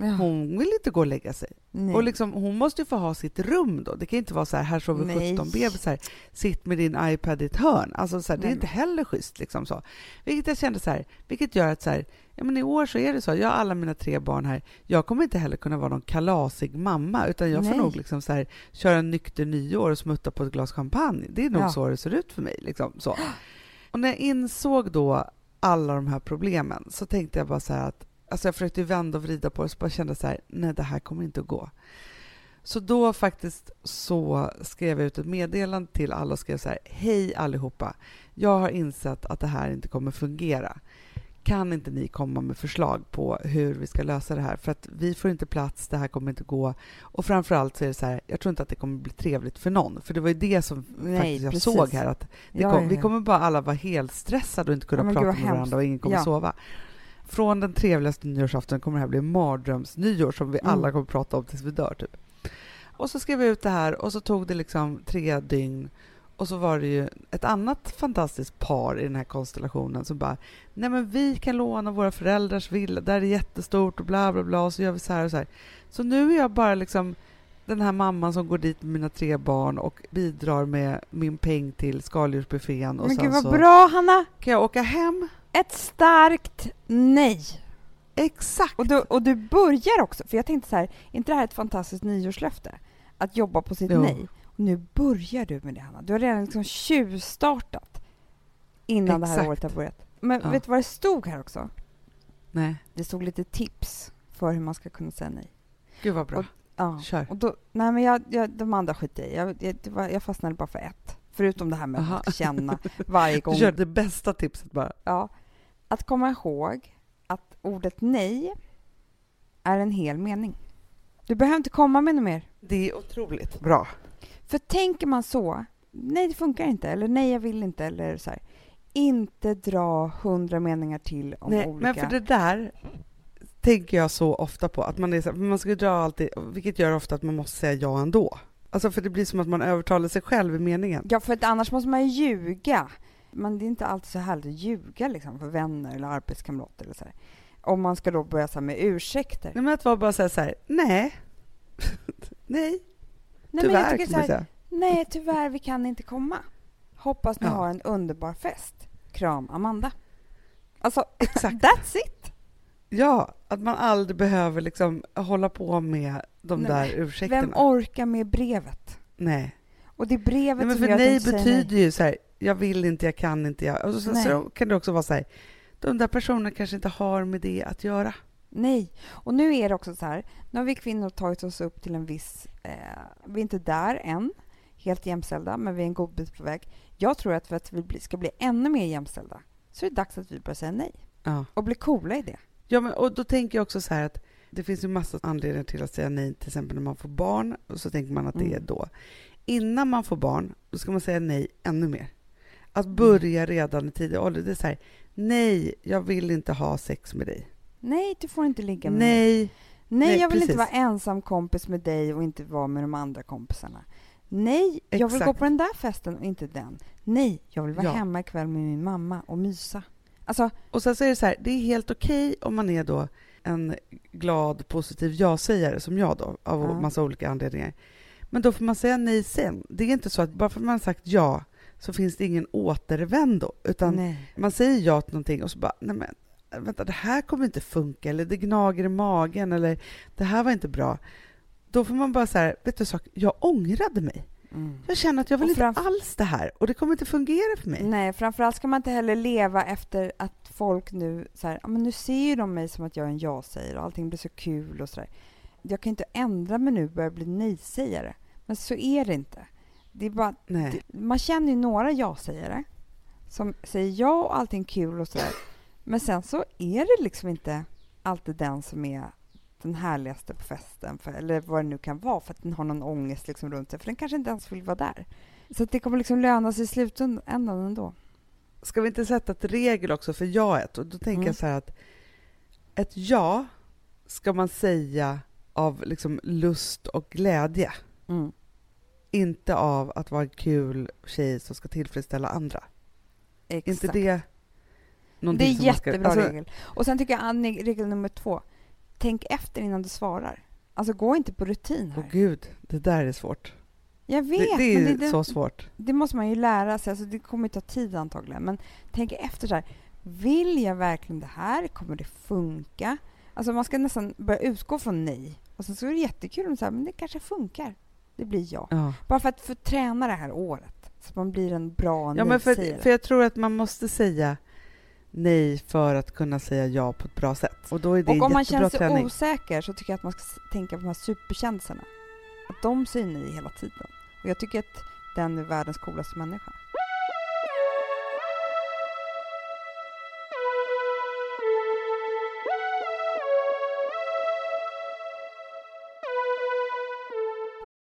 Speaker 1: hon vill inte gå och lägga sig.
Speaker 2: Nej.
Speaker 1: Och liksom, hon måste ju få ha sitt rum då. Det kan inte vara så här, här sover
Speaker 2: Nej.
Speaker 1: 17 bebisar, sitt med din iPad i ett hörn. Alltså så här, det är inte heller schysst. Liksom så. Vilket jag kände så här, vilket gör att så här, ja, men i år så är det så, jag har alla mina tre barn här, jag kommer inte heller kunna vara någon kalasig mamma, utan jag får
Speaker 2: Nej.
Speaker 1: nog liksom så här, köra en nykter nyår och smutta på ett glas champagne. Det är nog
Speaker 2: Ja.
Speaker 1: så det ser ut för mig. Liksom, så. Och när jag insåg då alla de här problemen så tänkte jag bara så här att Alltså jag försökte vända och vrida på det, så bara kände så här, nej det här kommer inte att gå. Så då faktiskt så skrev jag ut ett meddelande till alla och skrev så här, hej allihopa, jag har insett att det här inte kommer fungera. Kan inte ni komma med förslag på hur vi ska lösa det här? För att vi får inte plats, det här kommer inte gå. Och framförallt så är det så här, jag tror inte att det kommer bli trevligt för någon. För det var ju det som
Speaker 2: Nej,
Speaker 1: faktiskt jag
Speaker 2: precis.
Speaker 1: såg här, att
Speaker 2: Ja,
Speaker 1: kom,
Speaker 2: ja,
Speaker 1: vi kommer bara alla vara helt stressade och inte kunna prata med
Speaker 2: hemskt.
Speaker 1: varandra och ingen kommer sova. Från den trevligaste nyårsafton kommer det här bli mardrömsnyår som vi
Speaker 2: Mm.
Speaker 1: alla kommer prata om tills vi dör. Typ. Och så skrev jag ut det här och så tog det liksom tre dygn och så var det ju ett annat fantastiskt par i den här konstellationen som bara Nej men vi kan låna våra föräldrars villa, där är jättestort och bla bla bla och så gör vi så här och så här. Så nu är jag bara liksom den här mamman som går dit med mina tre barn och bidrar med min peng till skaldjursbuffén och
Speaker 2: Men gud vad
Speaker 1: så
Speaker 2: bra Hanna!
Speaker 1: kan jag åka hem.
Speaker 2: Ett starkt nej.
Speaker 1: Exakt!
Speaker 2: Och du, och du börjar också, för jag tänkte så här, är inte det här ett fantastiskt nyårslöfte? Att jobba på sitt
Speaker 1: Jo.
Speaker 2: nej. Och nu börjar du med det Hanna. Du har redan liksom tjuvstartat innan det här
Speaker 1: Exakt.
Speaker 2: året har börjat. Men
Speaker 1: Ja.
Speaker 2: vet du vad det stod här också?
Speaker 1: Nej,
Speaker 2: Det stod lite tips för hur man ska kunna säga nej.
Speaker 1: gud vad bra.
Speaker 2: Och- Ja.
Speaker 1: Kör.
Speaker 2: Och då, nej men jag, jag, de andra skiter jag i. jag, jag, var, jag fastnade bara för ett. Förutom det här med
Speaker 1: Aha.
Speaker 2: att känna varje gång.
Speaker 1: Du kör det bästa tipset bara.
Speaker 2: Ja, att komma ihåg att ordet nej är en hel mening. Du behöver inte komma med något mer.
Speaker 1: Det är otroligt bra.
Speaker 2: För tänker man så, nej det funkar inte, eller nej jag vill inte, eller så här. Inte dra hundra meningar till om
Speaker 1: Nej,
Speaker 2: olika...
Speaker 1: men för det där tänker jag så ofta på, att man, är så, man ska dra alltid, vilket gör ofta att man måste säga ja ändå. Alltså för det blir som att man övertalar sig själv i meningen.
Speaker 2: Ja, för att annars måste man ju ljuga. Men det är inte alltid så härligt att ljuga liksom, för vänner eller arbetskamrater. Eller så här. Om man ska då börja så här, med ursäkter.
Speaker 1: Nej, men att vara bara säga så här, nej, nej,
Speaker 2: Nej, men
Speaker 1: tyvärr
Speaker 2: jag
Speaker 1: man
Speaker 2: här,
Speaker 1: säga.
Speaker 2: nej, tyvärr, vi kan inte komma. Hoppas ni
Speaker 1: Ja.
Speaker 2: har en underbar fest. Kram, Amanda. Alltså,
Speaker 1: Exakt.
Speaker 2: that's it!
Speaker 1: Ja, att man aldrig behöver liksom hålla på med de
Speaker 2: Nej,
Speaker 1: där
Speaker 2: Vem
Speaker 1: ursäkterna.
Speaker 2: orkar med brevet?
Speaker 1: nej.
Speaker 2: Och det brevet
Speaker 1: nej, men
Speaker 2: som
Speaker 1: för nej betyder ju så här, jag vill inte, jag kan inte, jag... Och så,
Speaker 2: Nej.
Speaker 1: så kan det också vara så här, de där personerna kanske inte har med det att göra.
Speaker 2: Nej. Och nu är det också så här, nu har vi kvinnor tagit oss upp till en viss... Eh, vi är inte där än, helt jämställda, men vi är en god bit på väg. Jag tror att för att vi ska bli ännu mer jämställda så är det dags att vi börjar säga nej
Speaker 1: Ja.
Speaker 2: och bli coola i det.
Speaker 1: Ja, men, och då tänker jag också så här att det finns ju massa anledningar till att säga nej, till exempel när man får barn, och så tänker man att det
Speaker 2: Mm.
Speaker 1: är då. Innan man får barn, då ska man säga nej ännu mer. Att börja redan i tidig ålder, det är så här, nej, jag vill inte ha sex med dig.
Speaker 2: Nej, du får inte ligga med mig.
Speaker 1: Nej,
Speaker 2: Nej,
Speaker 1: nej,
Speaker 2: jag vill inte
Speaker 1: precis.
Speaker 2: vara ensam kompis med dig och inte vara med de andra kompisarna. Nej, jag vill gå på den där festen och inte den. Nej, jag vill vara
Speaker 1: Ja.
Speaker 2: hemma ikväll med min mamma och mysa. Alltså,
Speaker 1: och sen så är det så här, det är helt okej om man är då en glad, positiv ja-sägare som jag då, av
Speaker 2: Ja.
Speaker 1: massa olika anledningar. Men då får man säga nej sen. Det är inte så att bara för att man har sagt ja så finns det ingen återvändo. Utan
Speaker 2: Nej.
Speaker 1: man säger ja till någonting och så bara, nej men vänta, det här kommer inte funka, eller det gnager i magen, eller det här var inte bra. Då får man bara så här, vet du sak, jag ångrade mig.
Speaker 2: Mm.
Speaker 1: Jag känner att jag vill inte alls det här och det kommer inte fungera för mig.
Speaker 2: Nej, framförallt ska man inte heller leva efter att folk nu så här, men nu ser ju de mig som att jag är en ja-sägare och allting blir så kul och sådär. Jag kan inte ändra mig nu och börja bli nej-sägare. Men så är det inte. Det är bara, det, man känner ju några ja-sägare som säger ja och allting kul och sådär. Men sen så är det liksom inte alltid den som är den härligaste på festen, för, eller vad det nu kan vara, för att den har någon ångest liksom runt sig, för den kanske inte ens vill vara där. Så det kommer liksom löna sig i slutändan ändå.
Speaker 1: Ska vi inte sätta ett regel också för jaet? Och då tänker
Speaker 2: Mm.
Speaker 1: jag så här att ett ja ska man säga av liksom lust och glädje.
Speaker 2: Mm.
Speaker 1: Inte av att vara en kul tjej som ska tillfredsställa andra.
Speaker 2: Exakt.
Speaker 1: inte det
Speaker 2: det
Speaker 1: någonting
Speaker 2: är
Speaker 1: som man ska-
Speaker 2: jättebra
Speaker 1: alltså,
Speaker 2: regel. Och sen tycker jag Annie, regel nummer två. Tänk efter innan du svarar. Alltså gå inte på rutin
Speaker 1: Åh
Speaker 2: här.
Speaker 1: gud, det där är svårt.
Speaker 2: jag vet,
Speaker 1: Det, det är
Speaker 2: men
Speaker 1: ju
Speaker 2: det,
Speaker 1: så svårt.
Speaker 2: det måste man ju lära sig. Alltså det kommer ju ta tid antagligen. Men tänk efter så här. Vill jag verkligen det här? Kommer det funka? Alltså man ska nästan börja utgå från nej. Och sen så är det jättekul om så här, men det kanske funkar. Det blir ja.
Speaker 1: Ja.
Speaker 2: Bara för att få träna det här året. Så att man blir en bra
Speaker 1: Ja, men för, för jag tror att man måste säga nej för att kunna säga ja på ett bra sätt. Och då är det
Speaker 2: Och om man känner sig
Speaker 1: träning.
Speaker 2: osäker så tycker jag att man ska tänka på de här superkändisarna. Att de säger nej hela tiden. Och jag tycker att den är världens coolaste människa.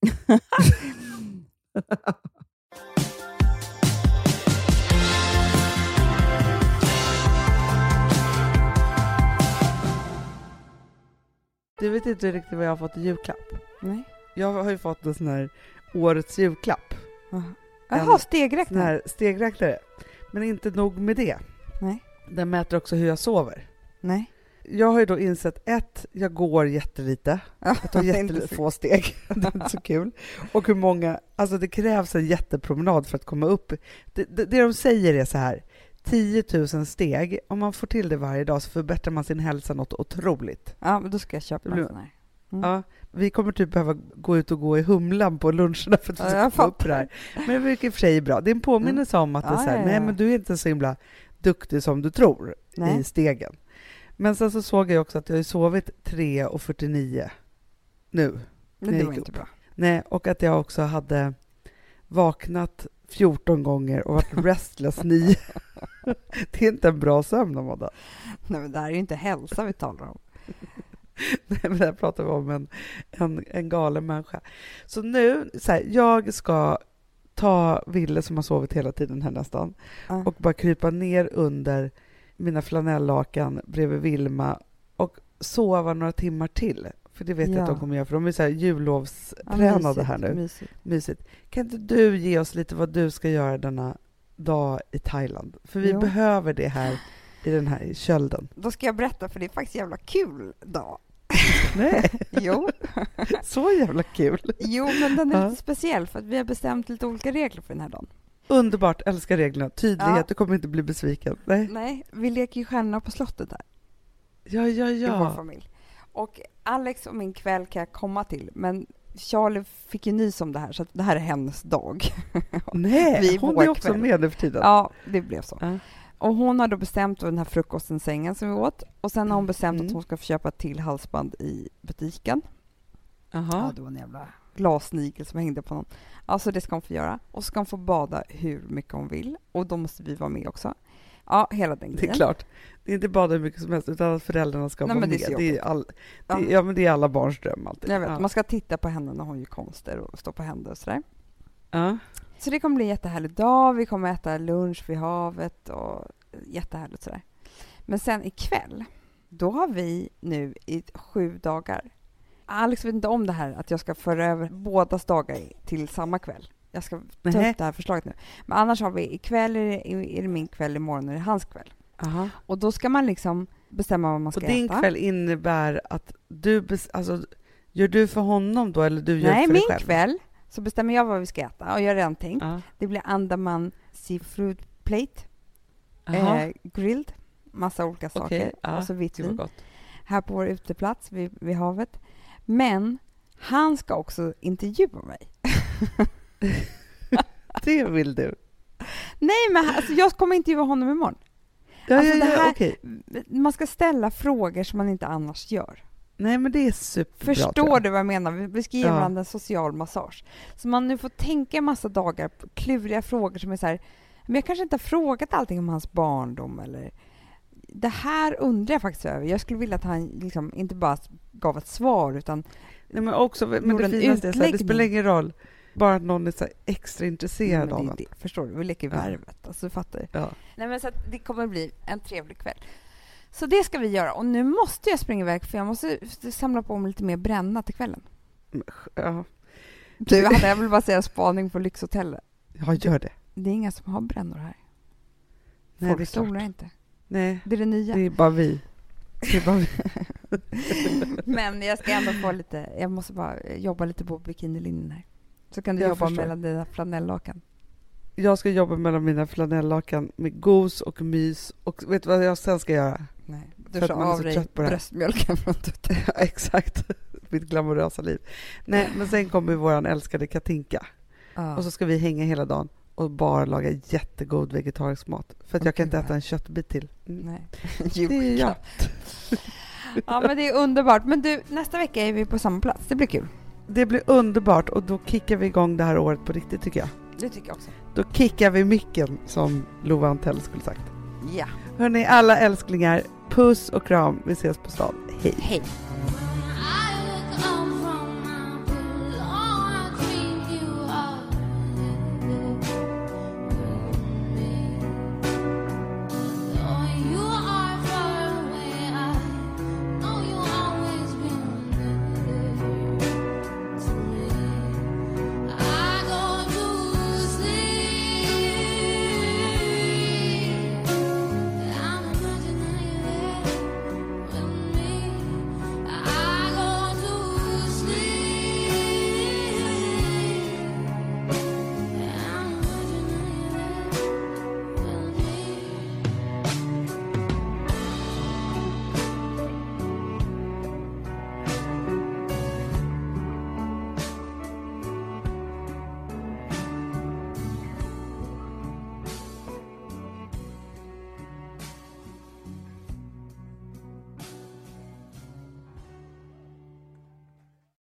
Speaker 1: Du vet inte riktigt vad jag har fått i julklapp.
Speaker 2: Nej.
Speaker 1: Jag har ju fått en sån här årets julklapp.
Speaker 2: Jaha, stegräknare.
Speaker 1: här stegräknare. Men inte nog med det.
Speaker 2: Nej.
Speaker 1: Den mäter också hur jag sover.
Speaker 2: Nej.
Speaker 1: Jag har ju då insett ett, jag går jättelite. Jag tar
Speaker 2: så-
Speaker 1: jättefå steg. det är inte så kul. Och hur många, alltså det krävs en jättepromenad för att komma upp. Det, det, det de säger är så här, 10 000 steg, om man får till det varje dag så förbättrar man sin hälsa något otroligt.
Speaker 2: Ja, men då ska jag köpa en sån här. Mm.
Speaker 1: Ja, vi kommer typ behöva gå ut och gå i Humlan på luncherna för att vi
Speaker 2: Ja,
Speaker 1: ska
Speaker 2: jag
Speaker 1: få upp det här. Men det verkar i och för sig bra. Det är en påminnelse om att det är
Speaker 2: Ja,
Speaker 1: så här,
Speaker 2: ja,
Speaker 1: nej
Speaker 2: ja.
Speaker 1: men du är inte så himla duktig som du tror
Speaker 2: Nej.
Speaker 1: i stegen. Men sen så såg jag också att jag har sovit 3.49 nu.
Speaker 2: Men det var inte
Speaker 1: upp.
Speaker 2: bra.
Speaker 1: Nej, och att jag också hade vaknat 14 gånger och varit restless 9. det är inte en bra sömn, Amanda.
Speaker 2: Nej, men det här är ju inte hälsa vi talar om.
Speaker 1: Nej, men där pratar vi om en, en, en galen människa. Så nu, så här, jag ska ta Ville som har sovit hela tiden här nästan
Speaker 2: Ja.
Speaker 1: och bara krypa ner under mina flanelllakan bredvid Vilma och sova några timmar till. För det vet jag att
Speaker 2: Ja.
Speaker 1: de kommer göra, för de är så här
Speaker 2: Ja,
Speaker 1: jullovstränade
Speaker 2: mysigt,
Speaker 1: här nu.
Speaker 2: Mysigt.
Speaker 1: Mysigt. Kan inte du ge oss lite vad du ska göra denna dag i Thailand? För vi
Speaker 2: Jo.
Speaker 1: behöver det här i den här kölden.
Speaker 2: Då ska jag berätta, för det är faktiskt jävla kul dag.
Speaker 1: Nej,
Speaker 2: Jo,
Speaker 1: så jävla kul!
Speaker 2: jo men den är
Speaker 1: Ja.
Speaker 2: lite speciell för att vi har bestämt lite olika regler för den här dagen.
Speaker 1: Underbart, älskar reglerna. Tydlighet,
Speaker 2: Ja.
Speaker 1: du kommer inte bli besviken. Nej.
Speaker 2: Nej, vi leker ju Stjärnorna på slottet här
Speaker 1: Ja, ja,
Speaker 2: i vår
Speaker 1: ja.
Speaker 2: familj. Och Alex och min kväll kan jag komma till, men Charlie fick ju nys om det här så att det här är hennes dag.
Speaker 1: Nej,
Speaker 2: Vi
Speaker 1: hon är också
Speaker 2: kväll.
Speaker 1: med nu för tiden.
Speaker 2: Ja, det blev så.
Speaker 1: Ja.
Speaker 2: Och hon har då bestämt den här frukosten, sängen som vi åt. Och sen har hon bestämt
Speaker 1: Mm.
Speaker 2: att hon ska få köpa ett till halsband i butiken. Ja,
Speaker 1: Jaha.
Speaker 2: det var en jävla glassnigel som hängde på någon. Alltså det ska hon få göra. Och så ska hon få bada hur mycket hon vill. Och då måste vi vara med också. Ja, hela den
Speaker 1: Det
Speaker 2: grejen.
Speaker 1: är klart. Det är inte bara hur mycket som helst, utan att föräldrarna ska
Speaker 2: Nej,
Speaker 1: vara
Speaker 2: men det
Speaker 1: med.
Speaker 2: är
Speaker 1: Det är, all, det
Speaker 2: Ja.
Speaker 1: ja, men det är alla barns dröm alltid.
Speaker 2: Jag vet,
Speaker 1: ja.
Speaker 2: man ska titta på henne när hon gör konster och stå på händer och sådär.
Speaker 1: Ja.
Speaker 2: Så det kommer bli en jättehärlig dag. Vi kommer äta lunch vid havet och jättehärligt sådär. Men sen ikväll, då har vi nu i sju dagar Alex vet inte om det här att jag ska föra över bådas dagar till samma kväll. Jag ska ta upp det här förslaget nu. Men annars har vi ikväll är det, är det min kväll, imorgon är det hans kväll.
Speaker 1: Aha.
Speaker 2: Och då ska man liksom bestämma vad man
Speaker 1: Och
Speaker 2: ska
Speaker 1: din
Speaker 2: äta.
Speaker 1: kväll innebär att du, alltså, gör du för honom då eller du gör
Speaker 2: Nej,
Speaker 1: för dig
Speaker 2: min
Speaker 1: själv?
Speaker 2: kväll så bestämmer jag vad vi ska äta och jag har redan tänkt.
Speaker 1: Ja.
Speaker 2: Det blir Andaman seafood plate, eh, grilled, massa olika saker
Speaker 1: Okej, ja,
Speaker 2: och så vitt vin här på vår uteplats vid, vid havet. Men han ska också intervjua mig.
Speaker 1: Det vill du?
Speaker 2: Nej, men alltså, jag kommer intervjua honom imorgon.
Speaker 1: Ja,
Speaker 2: Alltså,
Speaker 1: ja, ja,
Speaker 2: här-
Speaker 1: okej.
Speaker 2: Man ska ställa frågor som man inte annars gör.
Speaker 1: Nej, men det är superbra.
Speaker 2: Förstår du vad jag menar? Vi, ge
Speaker 1: Ja.
Speaker 2: varandra en social massage. Så man nu får tänka en massa dagar på kluriga frågor som är så här, men jag kanske inte har frågat allting om hans barndom eller det här undrar jag faktiskt över. Jag skulle vilja att han liksom inte bara gav ett svar utan
Speaker 1: Nej, men också, men det
Speaker 2: en
Speaker 1: finaste är så här, det spelar ingen roll, bara att någon är så extra intresserad
Speaker 2: men
Speaker 1: av
Speaker 2: det, det, förstår du? Vi leker
Speaker 1: Ja.
Speaker 2: värvet. Alltså, fattar.
Speaker 1: Ja.
Speaker 2: Nej, men så det kommer bli en trevlig kväll. Så det ska vi göra. Och nu måste jag springa iväg för jag måste samla på mig lite mer bränna till kvällen.
Speaker 1: Ja.
Speaker 2: Du, Hanna, jag vill bara säga spaning på Lyxhotellet.
Speaker 1: Ja, gör det.
Speaker 2: Det är inga som har brännor här.
Speaker 1: Nej,
Speaker 2: Folk solar inte.
Speaker 1: Nej,
Speaker 2: Det är det nya.
Speaker 1: det är bara vi. Det är bara vi.
Speaker 2: Men jag ska ändå få lite, jag måste bara jobba lite på bikinilinjen här. Så kan du
Speaker 1: Jag
Speaker 2: jobba
Speaker 1: förstår.
Speaker 2: mellan dina flanelllakan.
Speaker 1: Jag ska jobba mellan mina flanelllakan med gos och mys. Och vet du vad jag sen ska göra?
Speaker 2: Nej, du
Speaker 1: är
Speaker 2: av dig bröstmjölken från tutten.
Speaker 1: Ja, exakt. Mitt glamorösa liv. Nej, men sen kommer vår älskade Katinka.
Speaker 2: Ja.
Speaker 1: Och så ska vi hänga hela dagen och bara laga jättegod vegetarisk mat. För att jag kan inte äta en köttbit till.
Speaker 2: Nej.
Speaker 1: Det är jag.
Speaker 2: Ja, men det är underbart. Men du, nästa vecka är vi på samma plats. Det blir kul.
Speaker 1: Det blir underbart och då kickar vi igång det här året på riktigt tycker jag.
Speaker 2: Det tycker jag också.
Speaker 1: Då kickar vi micken som Lova Antell skulle sagt.
Speaker 2: Ja.
Speaker 1: Hörni, alla älsklingar, puss och kram. Vi ses på stan. Hej!
Speaker 2: Hej.